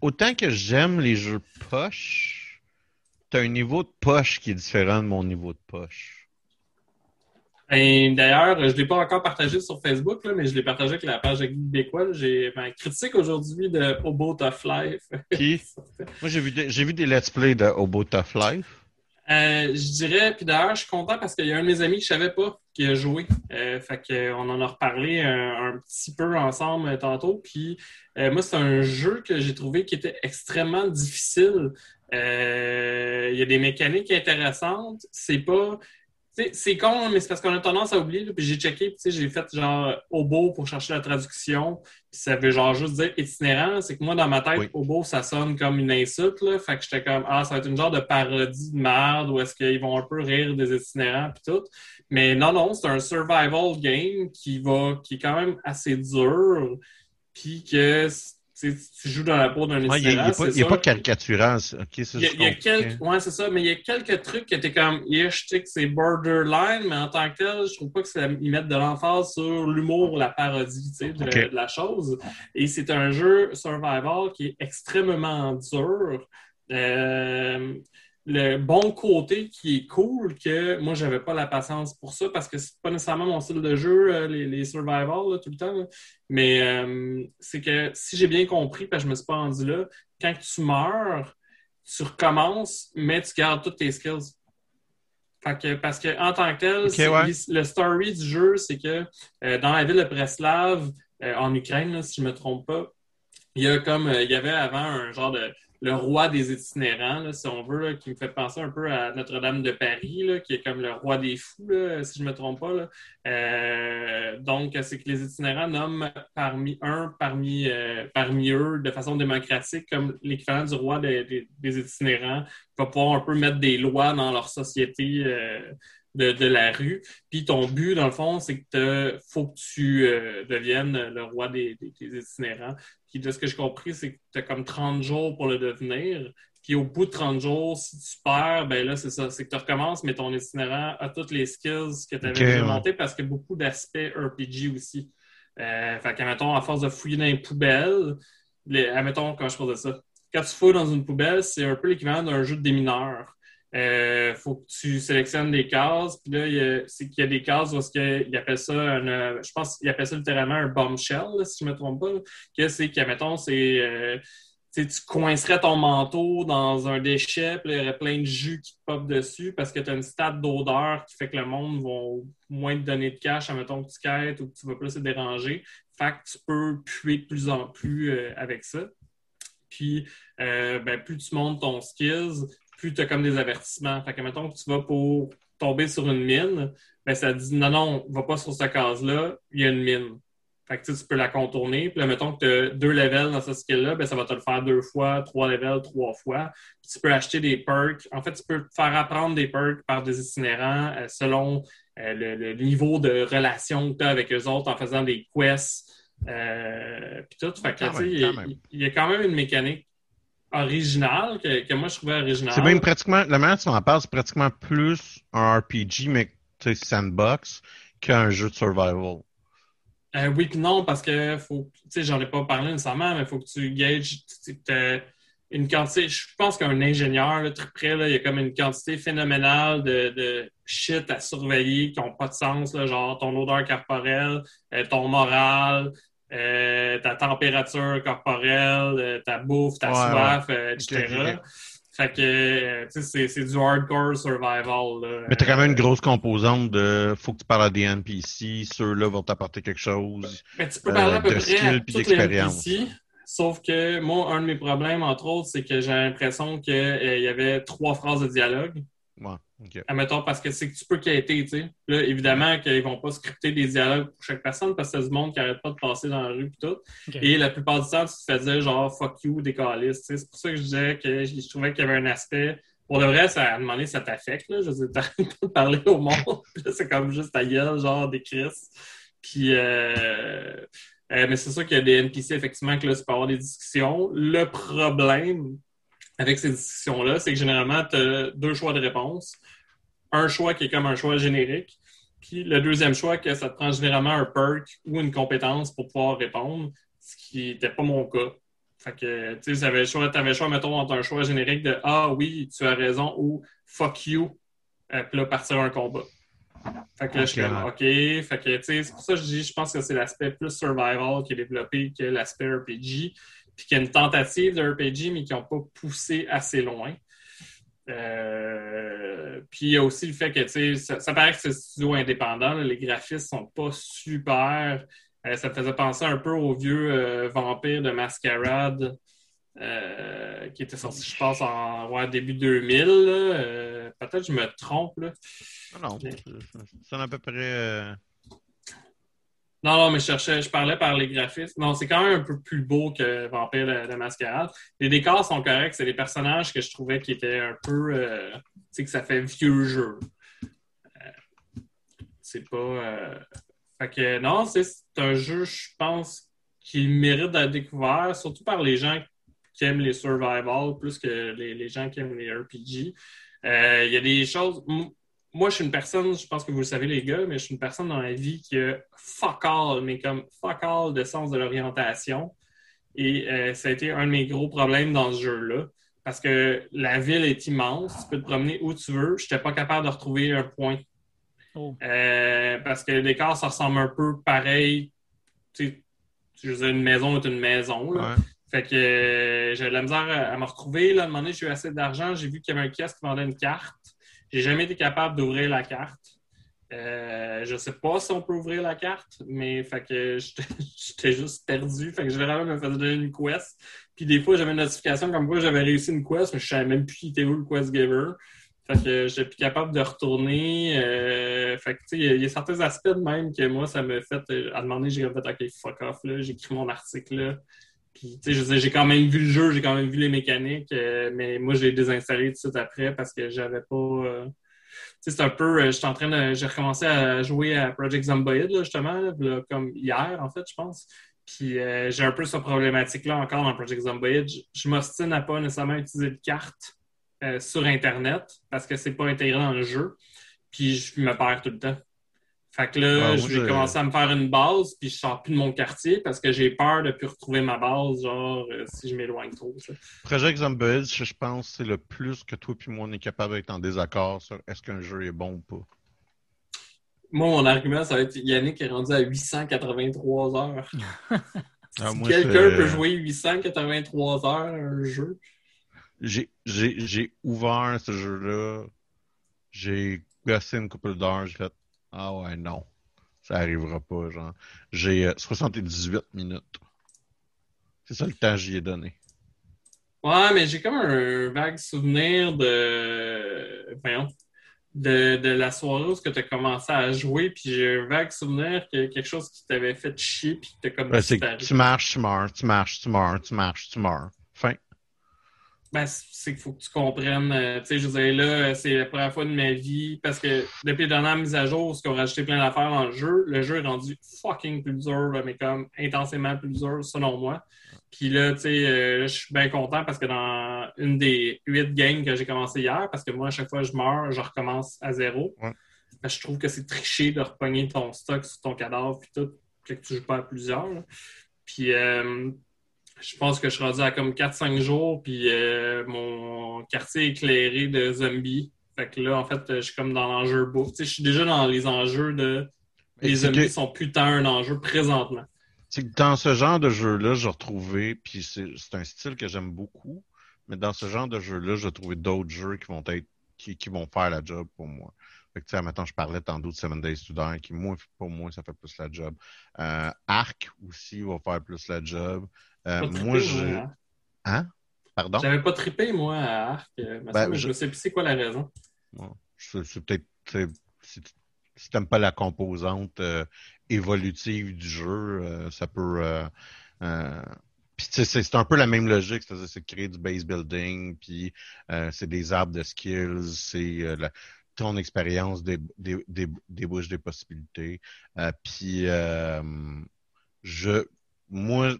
autant que j'aime les jeux poche, t'as un niveau de poche qui est différent de mon niveau de poche. D'ailleurs, je ne l'ai pas encore partagé sur Facebook, là, mais je l'ai partagé avec la page de Guy Québécois. J'ai ma critique aujourd'hui de Hobo Tough Life. Qui? (laughs) Moi, j'ai vu, des, j'ai vu des let's play de Hobo Tough Life. Euh, je dirais, puis d'ailleurs, je suis content parce qu'il y a un de mes amis que je savais pas qui a joué. Euh, fait qu'on en a reparlé un, un petit peu ensemble euh, tantôt. Puis euh, moi, c'est un jeu que j'ai trouvé qui était extrêmement difficile. Euh, Il y a des mécaniques intéressantes. C'est pas. C'est con, mais c'est parce qu'on a tendance à oublier. là, Puis j'ai checké, puis j'ai fait genre hobo pour chercher la traduction. Puis ça veut genre juste dire itinérant. C'est que moi, dans ma tête, Oui. hobo, ça sonne comme une insulte. Là. Fait que j'étais comme, ah, ça va être une genre de parodie de merde où est-ce qu'ils vont un peu rire des itinérants puis tout. Mais non, non, c'est un survival game qui va, qui est quand même assez dur. Puis que tu joues dans la peau d'un Ouais, il n'est itinérant. pas, c'est il est sûr. pas caricatural. ça. Ok, ça, Il y a, y a quelques, ouais, c'est ça, mais il y a quelques trucs qui étaient comme, yeah, je sais que c'est borderline, mais en tant que tel, je trouve pas qu'ils mettent de l'emphase sur l'humour, la parodie, tu sais, de, Ok. de la chose. Et c'est un jeu survival qui est extrêmement dur. Euh, le bon côté qui est cool, que moi, j'avais pas la patience pour ça parce que c'est pas nécessairement mon style de jeu, euh, les, les survival, là, tout le temps. là. Mais euh, c'est que si j'ai bien compris, parce que je me suis pas rendu là, quand tu meurs, tu recommences, mais tu gardes toutes tes skills. Fait que, parce que en tant que tel, ouais. le story du jeu, c'est que euh, dans la ville de Preslav, euh, en Ukraine, là, si je me trompe pas, il y a comme euh, il y avait avant un genre de le roi des itinérants, si on veut, qui me fait penser un peu à Notre-Dame de Paris, qui est comme le roi des fous, si je ne me trompe pas. Euh, donc, c'est que les itinérants nomment parmi un parmi, euh, parmi eux de façon démocratique comme l'équivalent du roi des, itinérants, qui va pouvoir un peu mettre des lois dans leur société. Euh, de, la rue. Puis ton but, dans le fond, c'est que faut que tu deviennes le roi des, itinérants. Puis de ce que j'ai compris, c'est que tu as comme 30 jours pour le devenir. Puis au bout de 30 jours, si tu perds, ben là, c'est ça. C'est que tu recommences, mais ton itinérant a toutes les skills que tu avais okay, parce qu'il y a beaucoup d'aspects RPG aussi. Euh, fait qu'admettons, à force de fouiller dans les poubelles, les, admettons, comment je faisais ça? Quand tu fouilles dans une poubelle, c'est un peu l'équivalent d'un jeu de démineur. Il euh, faut que tu sélectionnes des cases. Puis là, c'est qu'il y a des cases où il appelle ça un, euh, je pense qu'il appelle ça littéralement un bombshell, si je ne me trompe pas. Que c'est que, mettons, c'est euh, tu coincerais ton manteau dans un déchet, puis il y aurait plein de jus qui te pop dessus parce que tu as une stat d'odeur qui fait que le monde va moins te donner de cash, admettons que tu quêtes ou que tu vas plus se déranger. Fait que tu peux puer de plus en plus avec ça. Puis, ben, plus tu montes ton skills, plus tu as comme des avertissements. Fait que, mettons que tu vas pour tomber sur une mine, ben, ça dit non, non, va pas sur cette case-là, il y a une mine. Fait que tu peux la contourner. Puis là, mettons que tu as deux levels dans ce skill-là, ben, ça va te le faire deux fois, trois levels, trois fois. Puis tu peux acheter des perks. En fait, tu peux faire apprendre des perks par des itinérants euh, selon euh, le, niveau de relation que tu as avec eux autres en faisant des quests. Euh, puis tout. Fait que, il y, a quand même une mécanique original que, moi je trouvais original. C'est même pratiquement, la manière dont on en parle, c'est pratiquement plus un RPG, mais sandbox, qu'un jeu de survival. Euh, oui puis non, parce que faut, tu sais, j'en ai pas parlé nécessairement, mais il faut que tu gages une quantité. Je pense qu'un ingénieur, là, très près, là, il y a comme une quantité phénoménale de, de shit à surveiller qui n'ont pas de sens, là, genre ton odeur corporelle, euh, ton moral, euh, ta température corporelle, euh, ta bouffe, ta soif, euh, etc. Fait que, tu sais, c'est du hardcore survival. Là. Mais t'as quand même une grosse composante de faut que tu parles à des NPC, ceux-là vont t'apporter quelque chose. Mais tu peux parler à peu près à toutes les NPC, sauf que moi, un de mes problèmes, entre autres, c'est que j'ai l'impression qu'il y avait trois phrases de dialogue. Ouais. Admettons, parce que c'est que tu peux quitter, tu sais. Là, évidemment qu'ils vont pas scripter des dialogues pour chaque personne parce que c'est du monde qui arrête pas de passer dans la rue et tout. Et la plupart du temps, tu te faisais genre fuck you, des calices, C'est pour ça que je disais que je, trouvais qu'il y avait un aspect. Pour le vrai, ça, à un moment donné, ça t'affecte, là. Je veux dire, t'arrêtes pas de parler au monde. (laughs) c'est comme juste ta gueule, genre des crises. Puis, euh, euh, mais c'est sûr qu'il y a des NPC, effectivement, que là, tu peux avoir des discussions. Le problème, avec ces discussions-là, c'est que généralement, tu as deux choix de réponse. Un choix qui est comme un choix générique, puis le deuxième choix, que ça te prend généralement un perk ou une compétence pour pouvoir répondre, ce qui n'était pas mon cas. Fait que, tu sais, tu avais le choix, avais le choix, mettons, entre un choix générique de Ah oui, tu as raison ou fuck you, euh, puis là, partir un combat. Fait que là, je suis comme OK. Fait que, tu sais, c'est pour ça que je dis, je pense que c'est l'aspect plus survival qui est développé que l'aspect RPG puis qu'il y a une tentative de RPG, mais qui n'ont pas poussé assez loin. Euh, puis il y a aussi le fait que ça, ça paraît que c'est un studio indépendant, les graphismes sont pas super. Euh, ça me faisait penser un peu au vieux euh, vampire de Masquerade qui était sorti, je pense, en début 2000. Peut-être que je me trompe. Là. Non, non. C'est à peu près non, non, mais je cherchais, je parlais par les graphismes. Non, c'est quand même un peu plus beau que Vampire de, Mascarade. Les décors sont corrects. C'est des personnages que je trouvais qui étaient un peu. Euh, tu sais, que ça fait vieux jeu. Euh, c'est pas. Euh... Fait que non, c'est un jeu, je pense, qui mérite d'être découvert, surtout par les gens qui aiment les survival plus que les, les gens qui aiment les RPG. Il y a des choses moi, je suis une personne, je pense que vous le savez, les gars, mais je suis une personne dans la vie qui a fuck all, mais comme fuck all de sens de l'orientation. Et euh, ça a été un de mes gros problèmes dans ce jeu-là. Parce que la ville est immense, tu peux te promener où tu veux. Je n'étais pas capable de retrouver un point. Oh. Euh, parce que le décor, ça ressemble un peu pareil. Tu sais, je veux dire, une maison est une maison. Fait que euh, j'ai de la misère à, me retrouver. Là, à un moment donné, j'ai eu assez d'argent. J'ai vu qu'il y avait un kiosque qui vendait une carte. J'ai jamais été capable d'ouvrir la carte. Euh, je sais pas si on peut ouvrir la carte, mais fait que (laughs) j'étais juste perdu. Fait que généralement, je me faisais donner une quest. Puis des fois, j'avais une notification comme quoi j'avais réussi une quest, mais je savais même plus qui était où le quest giver. Fait que j'étais plus capable de retourner. Euh, fait que tu sais, il y, a certains aspects de même que moi, ça me fait. Euh, à demander, j'ai fait OK, fuck off, là. J'ai écrit mon article là. J'ai quand même vu le jeu, j'ai quand même vu les mécaniques, euh, mais moi, je l'ai désinstallé tout de suite après parce que j'avais pas c'est un peu, euh, en train de, j'ai recommencé à jouer à Project Zomboid, justement, comme hier, en fait, je pense. Puis euh, j'ai un peu cette problématique-là encore dans Project Zomboid. Je, je m'ostine à pas nécessairement utiliser de carte euh, sur Internet parce que c'est pas intégré dans le jeu. Puis je me perds tout le temps. Fait que là, je vais commencer à me faire une base, puis je sors plus de mon quartier parce que j'ai peur de ne plus retrouver ma base, genre, euh, si je m'éloigne trop. Ça. Project Zombies, je pense c'est le plus que toi puis moi, on est capable d'être en désaccord sur est-ce qu'un jeu est bon ou pas. Moi, mon argument, ça va être Yannick est rendu à 883 heures. (laughs) Ah, si quelqu'un peut jouer 883 heures à un jeu? J'ai ouvert ce jeu-là. J'ai gossé une couple d'heures. J'ai fait ah ouais, non. Ça arrivera pas, genre. J'ai 78 euh, minutes. C'est ça le temps que j'y ai donné. Ouais, mais j'ai comme un vague souvenir de. Voyons. De, de la soirée où tu as commencé à jouer, puis j'ai un vague souvenir que quelque chose qui t'avait fait chier, puis que t'as comme. tu marches, tu meurs, tu marches, tu meurs, tu marches, tu meurs. Ben, c'est qu'il faut que tu comprennes. Euh, tu sais, je disais là, c'est la première fois de ma vie parce que depuis les dernières mises à jour, ce qu'on a rajouté plein d'affaires dans le jeu, le jeu est rendu fucking plus dur, mais comme intensément plus dur, selon moi. Puis là, tu sais, euh, je suis bien content parce que dans une des huit games que j'ai commencé hier, parce que moi, à chaque fois que je meurs, je recommence à zéro. je trouve que c'est triché de repogner ton stock sur ton cadavre puis tout, que tu joues pas à plusieurs. Puis euh, je pense que je suis rendu à comme 4-5 jours, puis euh, mon quartier est éclairé de zombies. Fait que là, en fait, je suis comme dans l'enjeu bouffe. je suis déjà dans les enjeux de. Les zombies sont putain un enjeu présentement. C'est que dans ce genre de jeu-là, j'ai retrouvé, puis c'est un style que j'aime beaucoup, mais dans ce genre de jeu-là, j'ai trouvé d'autres jeux qui vont être qui, qui, vont faire la job pour moi. Fait que, tu sais, maintenant, je parlais tantôt de Seven Days to Die, qui, moi, pour moi, ça fait plus la job. Euh, Arc aussi va faire plus la job. Euh, moi, je. Hein? hein? Pardon? J'avais pas trippé, moi, à Arc. Euh, ben, je... sais plus c'est quoi la raison. c'est peut-être. Si, tu n'aimes pas la composante euh, évolutive du jeu, ça peut. Puis c'est un peu la même logique, c'est-à-dire c'est créer du base building, puis c'est des arbres de skills, c'est ton expérience débouche des possibilités. puis je moi,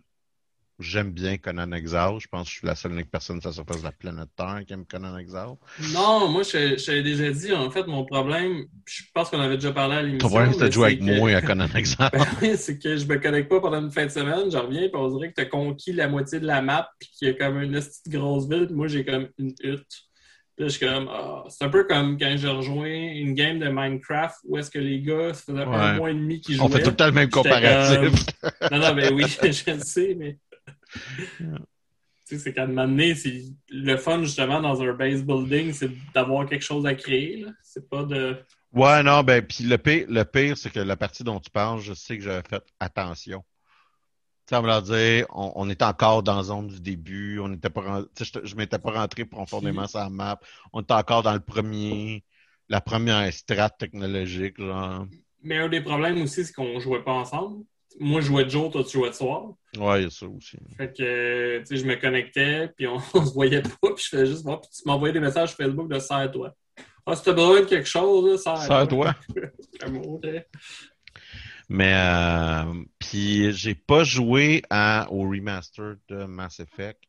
j'aime bien Conan Exile. Je pense que je suis la seule unique personne sur la surface de la planète Terre qui aime Conan Exile. Non, moi, je, t'avais déjà dit, en fait, mon problème, je pense qu'on avait déjà parlé à l'émission. Ton problème, c'était de jouer avec moi à Conan (laughs) Exile. Ben c'est que je me connecte pas pendant une fin de semaine, je reviens, puis on dirait que tu as conquis la moitié de la map, puis qu'il y a comme une petite grosse ville, moi, j'ai comme une hutte. Puis je suis comme, ah, c'est un peu comme quand j'ai rejoint une game de Minecraft où est-ce que les gars, ça faisait un mois et demi qu'ils jouaient. On fait tout le temps le même comparatif. non, non, mais oui, (laughs) je le sais, mais (laughs) c'est qu'à un moment donné, le fun, justement, dans un base building, c'est d'avoir quelque chose à créer. C'est pas de. Ouais, non, ben, puis le pire, le pire c'est que la partie dont tu parles, je sais que j'avais fait attention. Ça veut dire, on, on, était encore dans la zone du début, on était pas, je, je m'étais pas rentré profondément sur la map, on était encore dans le premier, la première strate technologique. Mais un des problèmes aussi, c'est qu'on jouait pas ensemble moi, je jouais de jour, toi, tu jouais de soir. Ouais, il y a ça aussi. Fait que, tu sais, je me connectais, puis on, (laughs) se voyait pas, puis je faisais juste voir, puis tu m'envoyais des messages sur Facebook de serre-toi. Ah, si t'as besoin de quelque chose, serre-toi. Serre-toi. (laughs) Mais, euh, puis j'ai pas joué à, au remaster de Mass Effect.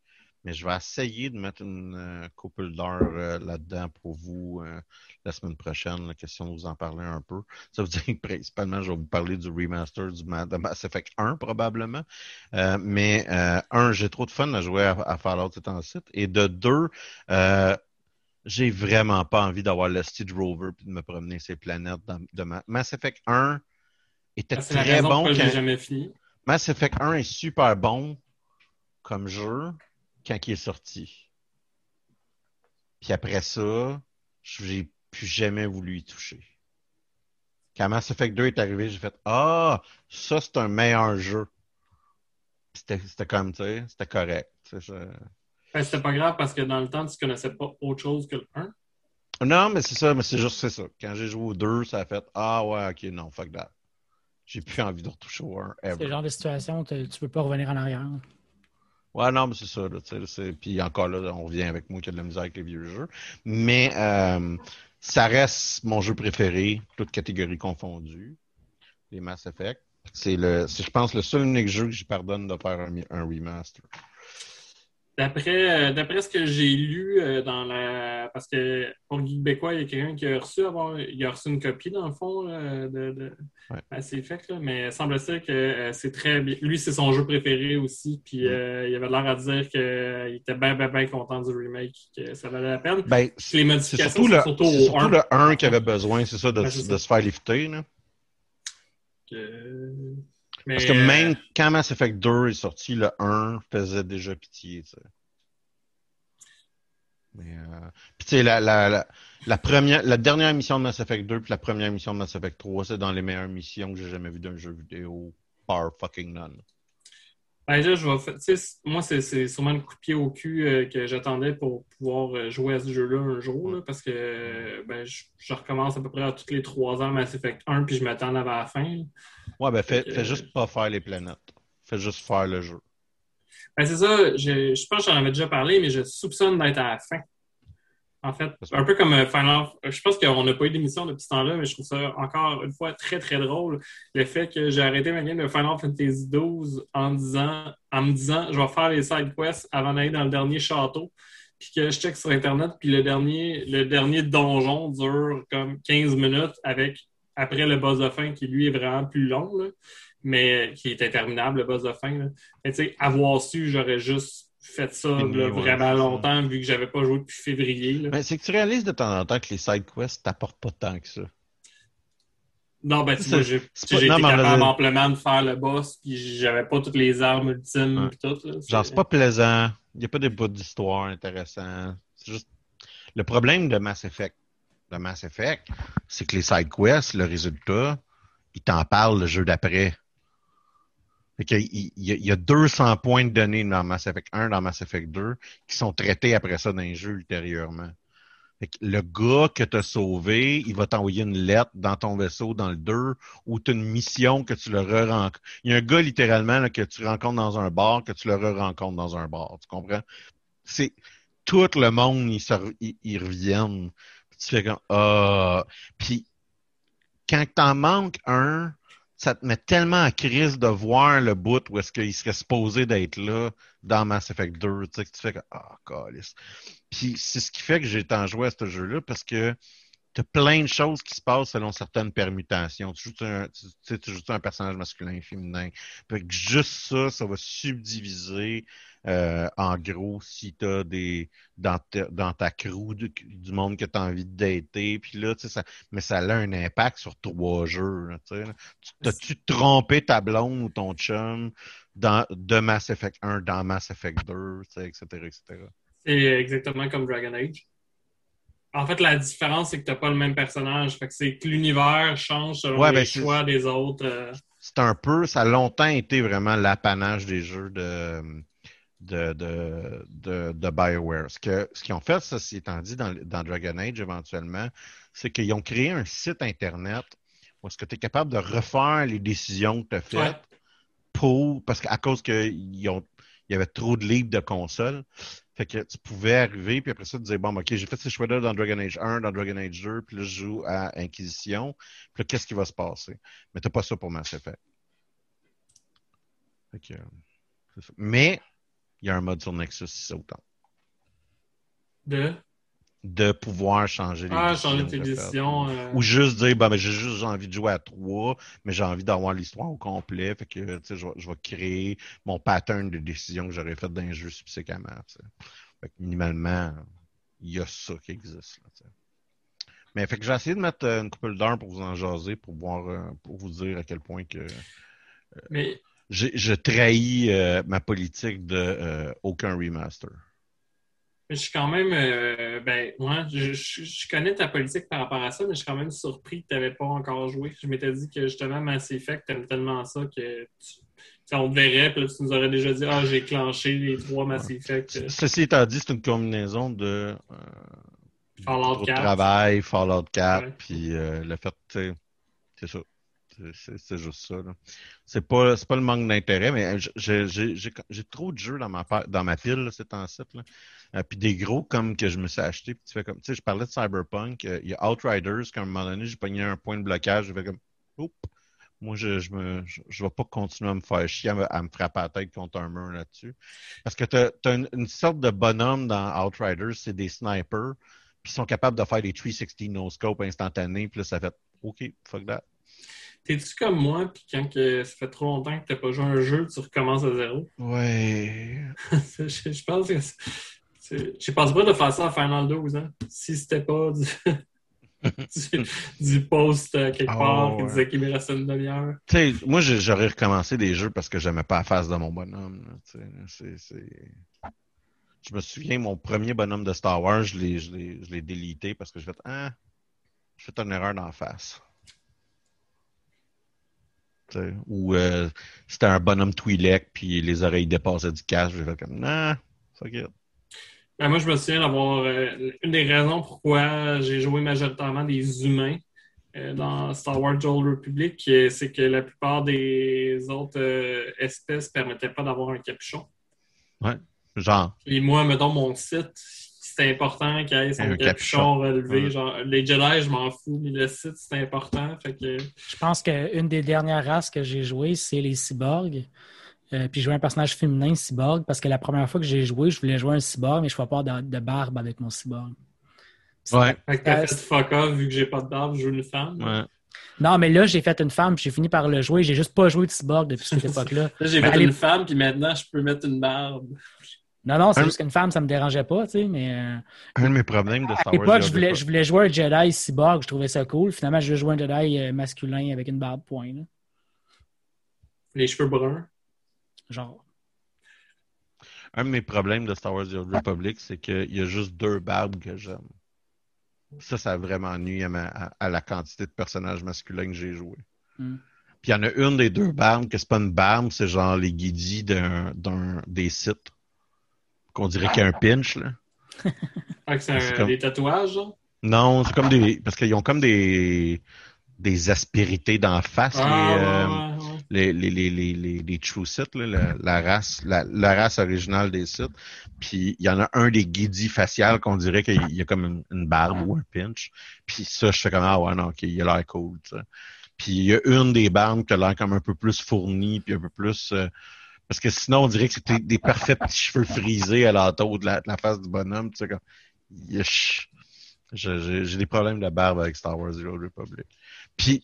Mais je vais essayer de mettre une euh, couple d'heures euh, là-dedans pour vous euh, la semaine prochaine, la question de vous en parler un peu. Ça veut (laughs) dire que principalement, je vais vous parler du remaster du de Mass Effect 1 probablement. mais un, j'ai trop de fun à jouer à, à Fallout c'est en site. Et de deux, j'ai vraiment pas envie d'avoir le Steve Rover et de me promener ces planètes de Mass Effect 1 était ah, très bon. Quand... jamais fini. Mass Effect 1 est super bon comme jeu quand il est sorti. Puis après ça, j'ai plus jamais voulu y toucher. quand Mass Effect 2 est arrivé, j'ai fait Ah, ça c'est un meilleur jeu. C'était comme, tu sais, c'était correct. Ben, c'était pas grave parce que dans le temps, tu connaissais pas autre chose que le 1. Non, mais c'est ça, mais c'est juste c'est ça. Quand j'ai joué au 2, ça a fait Ah ouais, ok, non, fuck that. J'ai plus envie de retoucher au 1 C'est le genre de situation, tu tu peux pas revenir en arrière. Ouais, non, mais c'est ça, là, Puis encore là, on revient avec moi qui a de la misère avec les vieux jeux. Mais euh, ça reste mon jeu préféré, toutes catégories confondues. Les Mass Effect. C'est le, c'est, je pense, le seul unique jeu que j'y pardonne de faire un remaster. D'après euh, d'après ce que j'ai lu euh, dans la. Parce que pour Québécois, il y a quelqu'un qui a reçu avoir... il a reçu une copie, dans le fond, là, de, de... Ouais. Là, mais semble-t-il que euh, c'est très bien. Lui, c'est son jeu préféré aussi. Puis Mm. euh, il avait l'air à dire qu'il était bien, bien, bien content du remake, que ça valait la peine. Ben, c'est surtout, le, surtout c'est au surtout 1. le 1 qui avait besoin, c'est ça, de, Ouais, c'est de se faire lifter. Là. Que- Mais, Parce que euh, même quand Mass Effect 2 est sorti, le 1 faisait déjà pitié. tu sais. Mais, euh... Puis tu sais, la, la, la, la première, la dernière mission de Mass Effect 2 puis la première mission de Mass Effect 3, c'est dans les meilleures missions que j'ai jamais vues d'un jeu vidéo par fucking none. Ben là, je vais moi, c'est sûrement le coup de pied au cul euh, que j'attendais pour pouvoir euh, jouer à ce jeu-là un jour, là, parce que euh, ben, je, je recommence à peu près à tous les trois ans Mass Effect 1, puis je m'attends à la fin. Ouais, ben fais, fais juste pas faire les planètes. Fais juste faire le jeu. Ben, c'est ça, je, je pense que j'en avais déjà parlé, mais je soupçonne d'être à la fin. En fait, un peu comme euh, Final Je pense qu'on n'a pas eu d'émission depuis ce temps-là, mais je trouve ça encore une fois très très drôle. Le fait que j'ai arrêté ma game de Final Fantasy XII en, disant, en me disant je vais faire les side quests avant d'aller dans le dernier château. Puis que je check sur Internet, puis le dernier, le dernier donjon dure comme 15 minutes avec après le boss de fin qui lui est vraiment plus long, là, mais qui est interminable, le boss de fin. là. Mais tu sais, avoir su, j'aurais juste fait ça Fini, là, ouais, vraiment ça. longtemps, vu que j'avais pas joué depuis février. là. Mais c'est que tu réalises de temps en temps que les side quests t'apportent pas tant que ça. Non, ben, tu vois, j'ai été non, capable amplement de faire le boss, puis j'avais pas toutes les armes ultimes, Ouais. puis tout. Là, Genre, c'est pas plaisant. Il n'y a pas des bouts d'histoire intéressants. C'est juste. Le problème de Mass Effect, de Mass Effect, c'est que les side quests, le résultat, ils t'en parlent le jeu d'après. Il, y a- il y a 200 points de données dans Mass Effect 1, dans Mass Effect 2, qui sont traités après ça dans les jeux ultérieurement. Le gars que t'as sauvé, il va t'envoyer une lettre dans ton vaisseau dans le 2 ou t'as une mission que tu le re-rencontres. Il y a un gars littéralement que tu rencontres dans un bar, que tu le re-rencontres dans un bar. Tu comprends? C'est tout le monde, ils, se ils reviennent. Tu fais comme Ah. Puis quand t'en manques un, ça te met tellement en crise de voir le bout où est-ce qu'il serait supposé d'être là dans Mass Effect 2. Tu sais, que tu fais comme Ah, calice. Puis c'est ce qui fait que j'ai tant joué à ce jeu-là parce que t'as plein de choses qui se passent selon certaines permutations. Tu joues un, tu, tu un personnage masculin, féminin. Fait que juste ça, ça va subdiviser euh, en gros si t'as des dans ta, dans ta crew du, monde que t'as envie de dater. Puis là, tu sais, ça, mais ça a un impact sur trois jeux. tu T'as-tu trompé ta blonde ou ton chum dans, de Mass Effect 1 dans Mass Effect 2, tu sais, etc., etc. C'est exactement comme Dragon Age. En fait, la différence, c'est que t'as pas le même personnage. Fait que c'est que l'univers change selon Ouais, les ben, choix des autres. euh. c'est un peu, ça a longtemps été vraiment l'apanage des jeux de, de, de, de, de BioWare. Ce que, ce qu'ils ont fait, ceci étant dit, dans, dans Dragon Age éventuellement, c'est qu'ils ont créé un site Internet où est-ce que tu es capable de refaire les décisions que tu as faites Ouais. pour, parce qu'à cause qu'il ont, il y avait trop de livres de consoles. Que tu pouvais arriver, puis après ça, tu disais, bon, OK, j'ai fait ces choix-là dans Dragon Age 1, dans Dragon Age 2, puis là, je joue à Inquisition. Puis là, qu'est-ce qui va se passer? Mais t'as pas ça pour Mass Effect. Mais, il y a un mode sur Nexus si ça autant. De? De pouvoir changer les ah, changer tes décisions. euh. Ou juste dire, ben, ben, j'ai juste envie de jouer à trois, mais j'ai envie d'avoir l'histoire au complet. Fait que, tu sais, je, vais- je vais créer mon pattern de décision que j'aurais fait dans un jeu subséquemment. tu sais. Fait que, minimalement, il y a ça qui existe. Là, mais fait que j'ai essayé de mettre euh, une couple d'heures pour vous en jaser, pour voir, euh, pour vous dire à quel point que Mais j'ai- je trahis euh, ma politique de euh, aucun remaster. Je suis quand même, euh, ben, moi, je, je- je connais ta politique par rapport à ça, mais je suis quand même surpris que tu n'avais pas encore joué. Je m'étais dit que justement, Mass Effect, tu aimes tellement ça que tu, on te verrait, puis là, tu nous aurais déjà dit, ah, j'ai clenché les trois Mass Effect. Ceci étant dit, c'est une combinaison de euh, Fallout trop de 4. travail, Fallout 4, Ouais. puis euh, le fait, tu sais, c'est ça. C'est- juste ça. là. C'est pas, pas le manque d'intérêt, mais j'ai trop de jeux dans ma, dans ma pile, là, ces temps-ci. Euh, puis des gros comme que je me suis acheté. Puis tu fais comme, tu sais, je parlais de Cyberpunk. euh, Il y a Outriders, qu'à un moment donné, j'ai pogné un point de blocage. J'ai fait comme, oups, moi, je, je, me, je, je vais pas continuer à me faire chier, à me, à me frapper la tête contre un mur là-dessus. Parce que t'as as une, une sorte de bonhomme dans Outriders, c'est des snipers, puis ils sont capables de faire des 360 no-scope instantanés, puis là, ça fait, OK, fuck that. T'es-tu comme moi, puis quand que ça fait trop longtemps que t'as pas joué à un jeu, tu recommences à zéro? Ouais. (laughs) je, je pense que je pense pas de faire ça à Final 12, hein? Si c'était pas du, (laughs) du, du post euh, quelque Ah, part qui ouais. disait qu'il me restait une demi-heure. Moi, j'aurais recommencé des jeux parce que j'aimais pas la face de mon bonhomme. Je me souviens, mon premier bonhomme de Star Wars, je l'ai- délité parce que je fait Ah, je fais une erreur la face. Ou euh, c'était un bonhomme Twi'lek, puis les oreilles dépassaient du casque. J'ai fait comme Nah, fuck it. Ben, moi, je me souviens d'avoir euh, une des raisons pourquoi j'ai joué majoritairement des humains euh, dans Star Wars The Old Republic, euh, c'est que la plupart des autres euh, espèces permettaient pas d'avoir un capuchon. Genre, Et moi, mettons, mon site, c'est important qu'il y ait son Un capuchon, capuchon. relevé. Ouais. Genre, les Jedi, je m'en fous, mais le site, c'est important. Fait que, Je pense qu'une des dernières races que j'ai jouées, c'est les cyborgs. Euh, puis je jouais un personnage féminin cyborg parce que la première fois que j'ai joué, je voulais jouer un cyborg, mais je ne pas de, de barbe avec mon cyborg. ouais, fait que t'as Euh, fait fuck off, vu que j'ai pas de barbe, je joue une femme. ouais. Non, mais là, j'ai fait une femme, puis j'ai fini par le jouer. J'ai juste pas joué de cyborg depuis cette (laughs) époque-là. Là, j'ai fait allez- une femme, puis maintenant, je peux mettre une barbe. Non, non, c'est Un- juste qu'une femme, ça me dérangeait pas, tu sais, mais euh, Un de mes problèmes de à Star Wars. l'époque, The je voulais, je voulais jouer un Jedi cyborg, je trouvais ça cool. Finalement, je voulais jouer un Jedi euh, masculin avec une barbe point, là. Les cheveux bruns. Genre. Un de mes problèmes de Star Wars The Old Republic, c'est qu'il y a juste deux barbes que j'aime. Ça, ça a vraiment nuit à, ma- à- à la quantité de personnages masculins que j'ai joué. Hmm. Puis il y en a une des deux barbes que c'est pas une barbe, c'est genre les guidis d'un, d'un- des sites. Qu'on dirait qu'il y a un pinch, là. (laughs) C'est un- comme- des tatouages, genre? Non, c'est comme des. Parce qu'ils ont comme des. des aspérités d'en face, Ah, les, ouais, euh, ouais, ouais. Les, les, les, les, les True Sith, là, la, la race, la, la race originale des Sith. Puis il y en a un des guidis faciales qu'on dirait qu'il y a comme une, barbe ou un pinch. Puis ça, je fais comme ah ouais non, ok, il a l'air cool. tu sais. Puis il y a une des barbes qui a l'air comme un peu plus fournie, puis un peu plus. euh, parce que sinon, on dirait que c'était des parfaits petits cheveux frisés à l'entour de la, de la face du bonhomme. Tu sais, comme, j'ai des problèmes de barbe avec Star Wars The Old Republic. Puis,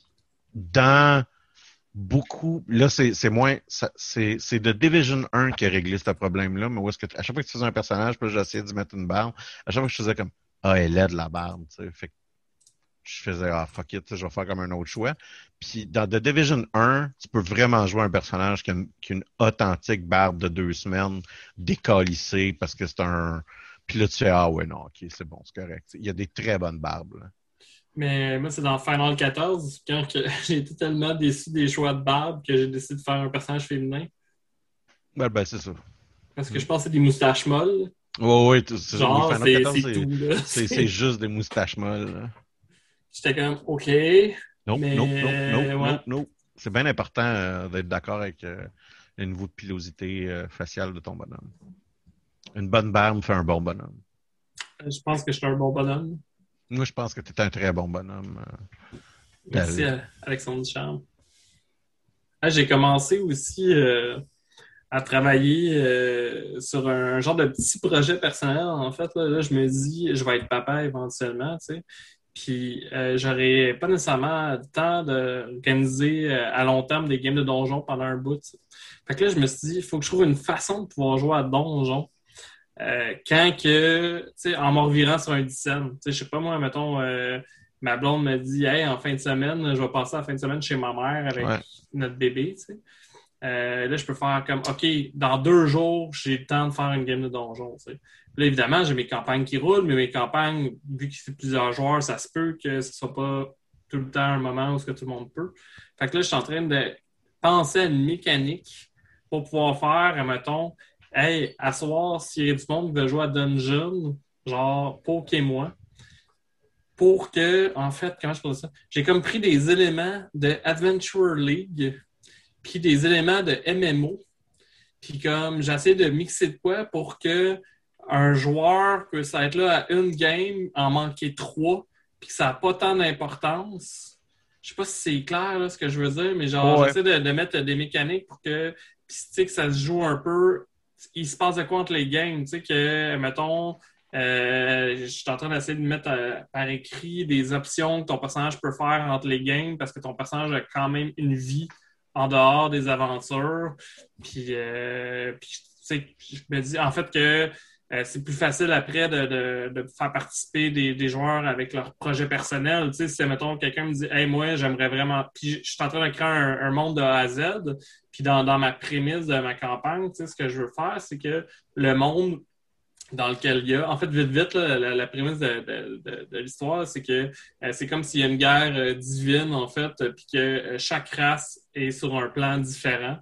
dans beaucoup, là, c'est moins, c'est The Division 1 qui a réglé ce problème-là, mais où est-ce que, à chaque fois que tu faisais un personnage, puis j'essayais d'y mettre une barbe, à chaque fois que je faisais comme, ah, elle est de la barbe, tu sais. Fait que je faisais, ah, fuck it, je vais faire comme un autre choix. Puis, dans The Division 1, tu peux vraiment jouer un personnage qui a une, qui a une authentique barbe de deux semaines, décalissée, parce que c'est un, puis là, tu fais, ah ouais, non, ok, c'est bon, c'est correct. Il y a des très bonnes barbes, là. Mais moi, c'est dans Final 14, quand (laughs) j'ai été tellement déçu des choix de barbe que j'ai décidé de faire un personnage féminin. Ben, ben, c'est ça. Parce que je pense que c'est des moustaches molles. Ouais, ouais, tu- c'est- Genre, c'est 14, c'est c'est- tout, là. C'est (laughs) juste des moustaches molles. J'étais comme, OK. Non, Mais, non, non, non, ouais. non, non. C'est bien important euh, d'être d'accord avec euh, le niveau de pilosité euh, faciale de ton bonhomme. Une bonne barbe fait un bon bonhomme. Je pense que je suis un bon bonhomme. Moi, je pense que tu es un très bon bonhomme. euh. Merci, Alexandre Duchamp. Ah, J'ai commencé aussi euh, à travailler euh, sur un genre de petit projet personnel. En fait, là, Là, je me dis, je vais être papa éventuellement, tu sais. Puis, j'aurais pas nécessairement le temps d'organiser à long terme des games de donjon pendant un bout. Fait que là, je me suis dit, il faut que je trouve une façon de pouvoir jouer à donjon. Euh, quand que, tu sais, en m'en revirant sur un dizaine. Tu sais, je sais pas moi, mettons, euh, ma blonde me dit, hey, en fin de semaine, je vais passer la fin de semaine chez ma mère avec Ouais. notre bébé, tu sais. euh, là, je peux faire comme, OK, dans deux jours, j'ai le temps de faire une game de donjon. Là, évidemment, j'ai mes campagnes qui roulent, mais mes campagnes, vu que c'est plusieurs joueurs, ça se peut que ce soit pas tout le temps un moment où ce que tout le monde peut. Fait que là, je suis en train de penser à une mécanique pour pouvoir faire, mettons, hey, à soir, s'il y a du monde qui veut jouer à Dungeon, genre, moi pour que, en fait, comment je peux dire ça? J'ai comme pris des éléments de Adventure League, puis des éléments de MMO, puis comme j'essaie de mixer de quoi pour que un joueur puisse être là à une game, en manquer trois, puis que ça n'a pas tant d'importance. Je sais pas si c'est clair ce que je veux dire, mais genre, j'essaie de, mettre des mécaniques pour que, que ça se joue un peu. Il se passe de quoi entre les games, tu sais, que, mettons, euh, je suis en train d'essayer de mettre euh, par écrit des options que ton personnage peut faire entre les games parce que ton personnage a quand même une vie en dehors des aventures. Puis, euh, je me dis en fait que euh, c'est plus facile après de, faire participer des, joueurs avec leur projet personnel. Tu sais, si, mettons, quelqu'un me dit Hey, moi, j'aimerais vraiment. Puis je suis en train de créer un, monde de A à Z. Puis dans, ma prémisse de ma campagne, tu sais, ce que je veux faire, c'est que le monde dans lequel il y a. En fait, vite, vite, la, prémisse de, l'histoire, c'est que euh, c'est comme s'il y a une guerre euh, divine, en fait, puis que chaque race est sur un plan différent.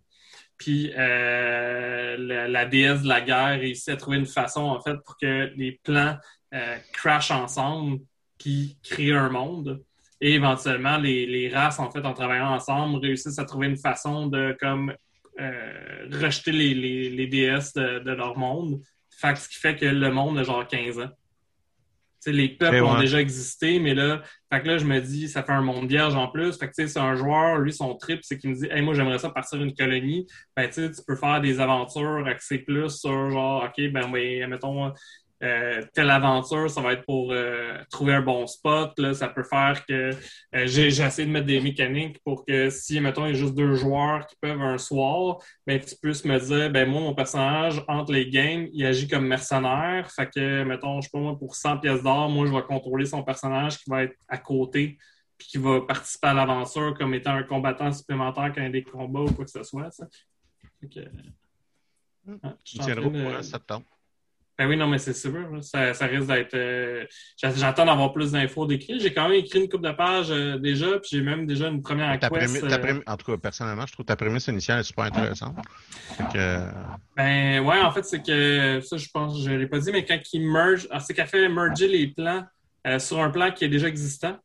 Puis euh, la, déesse de la guerre réussit à trouver une façon, en fait, pour que les plans euh, crashent ensemble, puis créent un monde. Et éventuellement, les, races, en fait, en travaillant ensemble, réussissent à trouver une façon de comme euh, rejeter les, déesses de, leur monde. Ce qui fait que le monde a genre 15 ans les peuples ont déjà existé, mais là, fait que là, je me dis, ça fait un monde vierge en plus. Fait que c'est un joueur, lui, son trip, c'est qu'il me dit, hey, moi, j'aimerais ça partir d'une colonie. Ben, tu peux faire des aventures axées plus sur genre, OK, ben, oui, mettons, euh, telle aventure, ça va être pour euh, trouver un bon spot. Là, ça peut faire que euh, j'ai essayé de mettre des mécaniques pour que si, mettons, il y a juste deux joueurs qui peuvent un soir, ben, tu puisses me dire, ben moi, mon personnage, entre les games, il agit comme mercenaire. Fait que, mettons, je sais pas moi, pour 100 pièces d'or, moi, je vais contrôler son personnage qui va être à côté puis qui va participer à l'aventure comme étant un combattant supplémentaire quand il y a des combats ou quoi que ce soit. Ça. Fait que, tu tiendras au courant septembre. Ben oui, non, mais c'est sûr. Ça, ça risque d'être. Euh, j'attends d'avoir plus d'infos d'écrit. J'ai quand même écrit une coupe de pages euh, déjà, puis j'ai même déjà une première quest. Euh, en tout cas, personnellement, je trouve ta prémisse initiale est super intéressante. Ben ouais, en fait, c'est que ça, je pense, je l'ai pas dit, mais quand il merge, c'est qu'elle fait merger les plans sur un plan qui est déjà existant.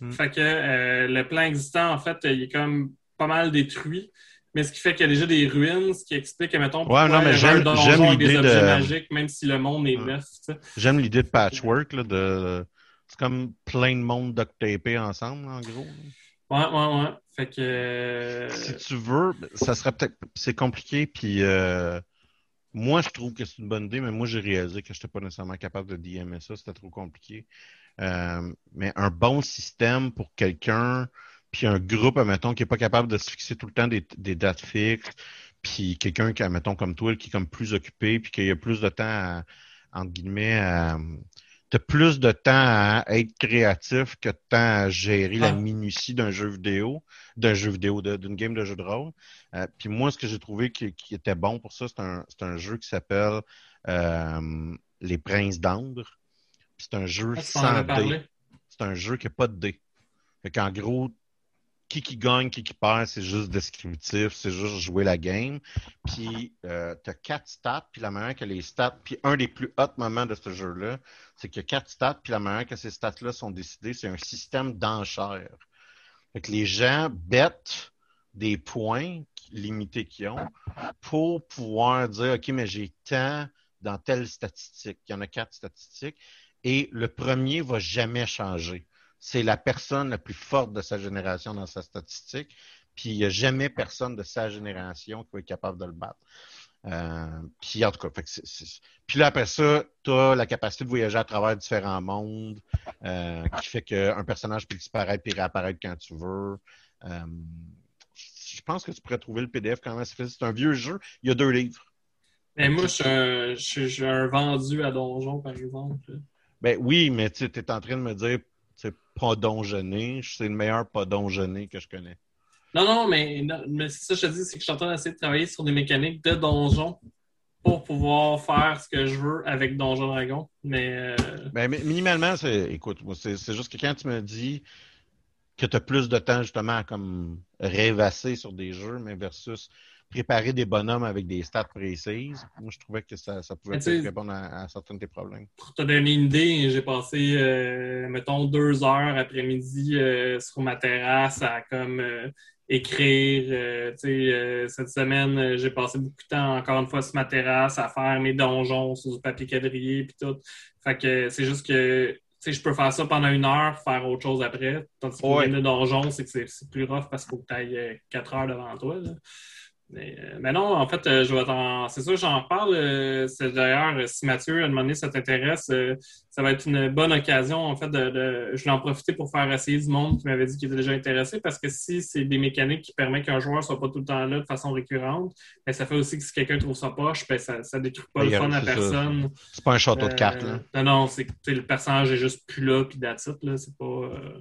Hmm. Fait que le plan existant, en fait, il est comme pas mal détruit mais ce qui fait qu'il y a déjà des ruines, ce qui explique, mettons, pourquoi ouais, non, mais j'aime, des objets de... magiques, même si le monde est neuf. J'aime l'idée de patchwork, là, de... c'est comme plein de monde duct tapé ensemble, en gros. Ouais, ouais, ouais. Fait que... Euh, si tu veux, ça serait peut-être... C'est compliqué, puis... Euh... Moi, je trouve que c'est une bonne idée, mais moi, j'ai réalisé que je n'étais pas nécessairement capable de DMer ça, c'était trop compliqué. Euh... Mais un bon système pour quelqu'un puis un groupe, admettons, qui n'est pas capable de se fixer tout le temps des, dates fixes, puis quelqu'un qui, admettons, comme toi, qui est comme plus occupé, puis qui a plus de temps à, entre guillemets, à, as plus de temps à être créatif que de temps à gérer la minutie d'un jeu vidéo, d'un jeu vidéo, d'une game de jeu de rôle. Euh, puis moi, ce que j'ai trouvé qui, était bon pour ça, c'est un, un, jeu qui s'appelle euh, Les Princes d'Andre. C'est un jeu ah, sans dés. C'est un jeu qui n'a pas de dés. Fait qu'en gros, qui qui gagne, qui qui perd, c'est juste descriptif, c'est juste jouer la game. Puis euh, tu as quatre stats, puis la manière que les stats, puis un des plus hauts moments de ce jeu-là, c'est a quatre stats, puis la manière que ces stats-là sont décidées, c'est un système d'enchères. Fait que les gens bêtent des points limités qu'ils ont pour pouvoir dire OK, mais j'ai tant dans telle statistique. Il y en a quatre statistiques. Et le premier va jamais changer c'est la personne la plus forte de sa génération dans sa statistique, puis il n'y a jamais personne de sa génération qui va être capable de le battre. Euh, puis en tout cas, puis là après ça, tu as la capacité de voyager à travers différents mondes, euh, qui fait qu'un personnage peut disparaître et réapparaître quand tu veux. Euh, je pense que tu pourrais trouver le PDF quand même. C'est un vieux jeu. Il y a deux livres. Mais moi, je suis un, vendu à donjon, par exemple. Ben oui, mais tu es en train de me dire c'est pas donjonné. C'est le meilleur pas donjonné que je connais. Non, non, mais, non, mais c'est ça que je te dis, c'est que je suis en train d'essayer de travailler sur des mécaniques de donjon pour pouvoir faire ce que je veux avec Donjon Dragon. Mais. euh, Ben, mi- minimalement, c'est, écoute, c'est juste que quand tu me dis que tu as plus de temps justement à comme rêvasser sur des jeux, mais versus préparer des bonhommes avec des stats précises, moi je trouvais que ça, ça pouvait répondre à, à certains de tes problèmes. pour te donner une idée, j'ai passé, euh, mettons, deux heures après-midi euh, sur ma terrasse à comme euh, écrire. cette semaine, j'ai passé beaucoup de temps, encore une fois, sur ma terrasse à faire mes donjons sur du papier quadrillé puis tout. Fait que c'est juste que tu sais, je peux faire ça pendant une heure, faire autre chose après. Tandis que Ouais. le donjon, c'est que c'est- plus rough parce qu'il faut que tu ailles quatre heures devant toi. là. Mais, euh, mais non, en fait, euh, je vais t'en. C'est sûr, j'en reparle. euh, c'est d'ailleurs, si Mathieu, à un moment donné, ça t'intéresse, ça va être une bonne occasion, en fait, de, de- je vais en profiter pour faire essayer du monde qui m'avait dit qu'il était déjà intéressé, parce que si c'est des mécaniques qui permettent qu'un joueur soit pas tout le temps là de façon récurrente, ben, ça fait aussi que si quelqu'un trouve ça poche, ben, ça, ça détruit pas le fun à personne. C'est pas un château de cartes, là. Non, non, c'est le personnage est juste plus là, puis it, là. C'est pas. euh,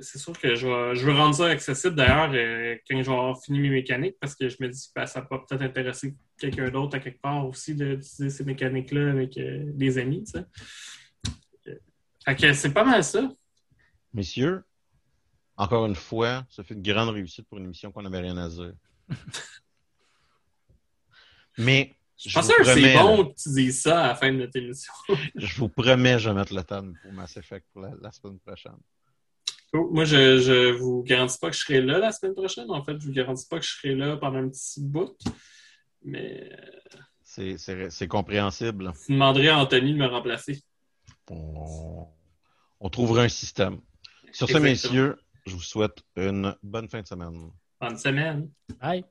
c'est sûr que je, vais, je veux rendre ça accessible d'ailleurs euh, quand je vais avoir fini mes mécaniques parce que je me dis que ça peut peut-être intéresser quelqu'un d'autre à quelque part aussi d'utiliser ces mécaniques-là avec euh, des amis, tu sais. Fait que- Fait que c'est pas mal ça. Messieurs, encore une fois, ça fait une grande réussite pour une émission qu'on n'avait rien à dire. (laughs) Mais Je pense que c'est bon que tu dises ça à la fin de notre émission. (laughs) je vous promets, je vais mettre le temps pour Mass Effect pour la, la semaine prochaine. Cool. Moi, je, je vous garantis pas que je serai là la semaine prochaine. En fait, je vous garantis pas que je serai là pendant un petit bout. Mais euh, C'est- C'est c'est compréhensible. vous demanderez à Anthony de me remplacer. On, on trouvera un système. Sur ce, Exactement. messieurs, je vous souhaite une bonne fin de semaine. Bonne semaine. Bye.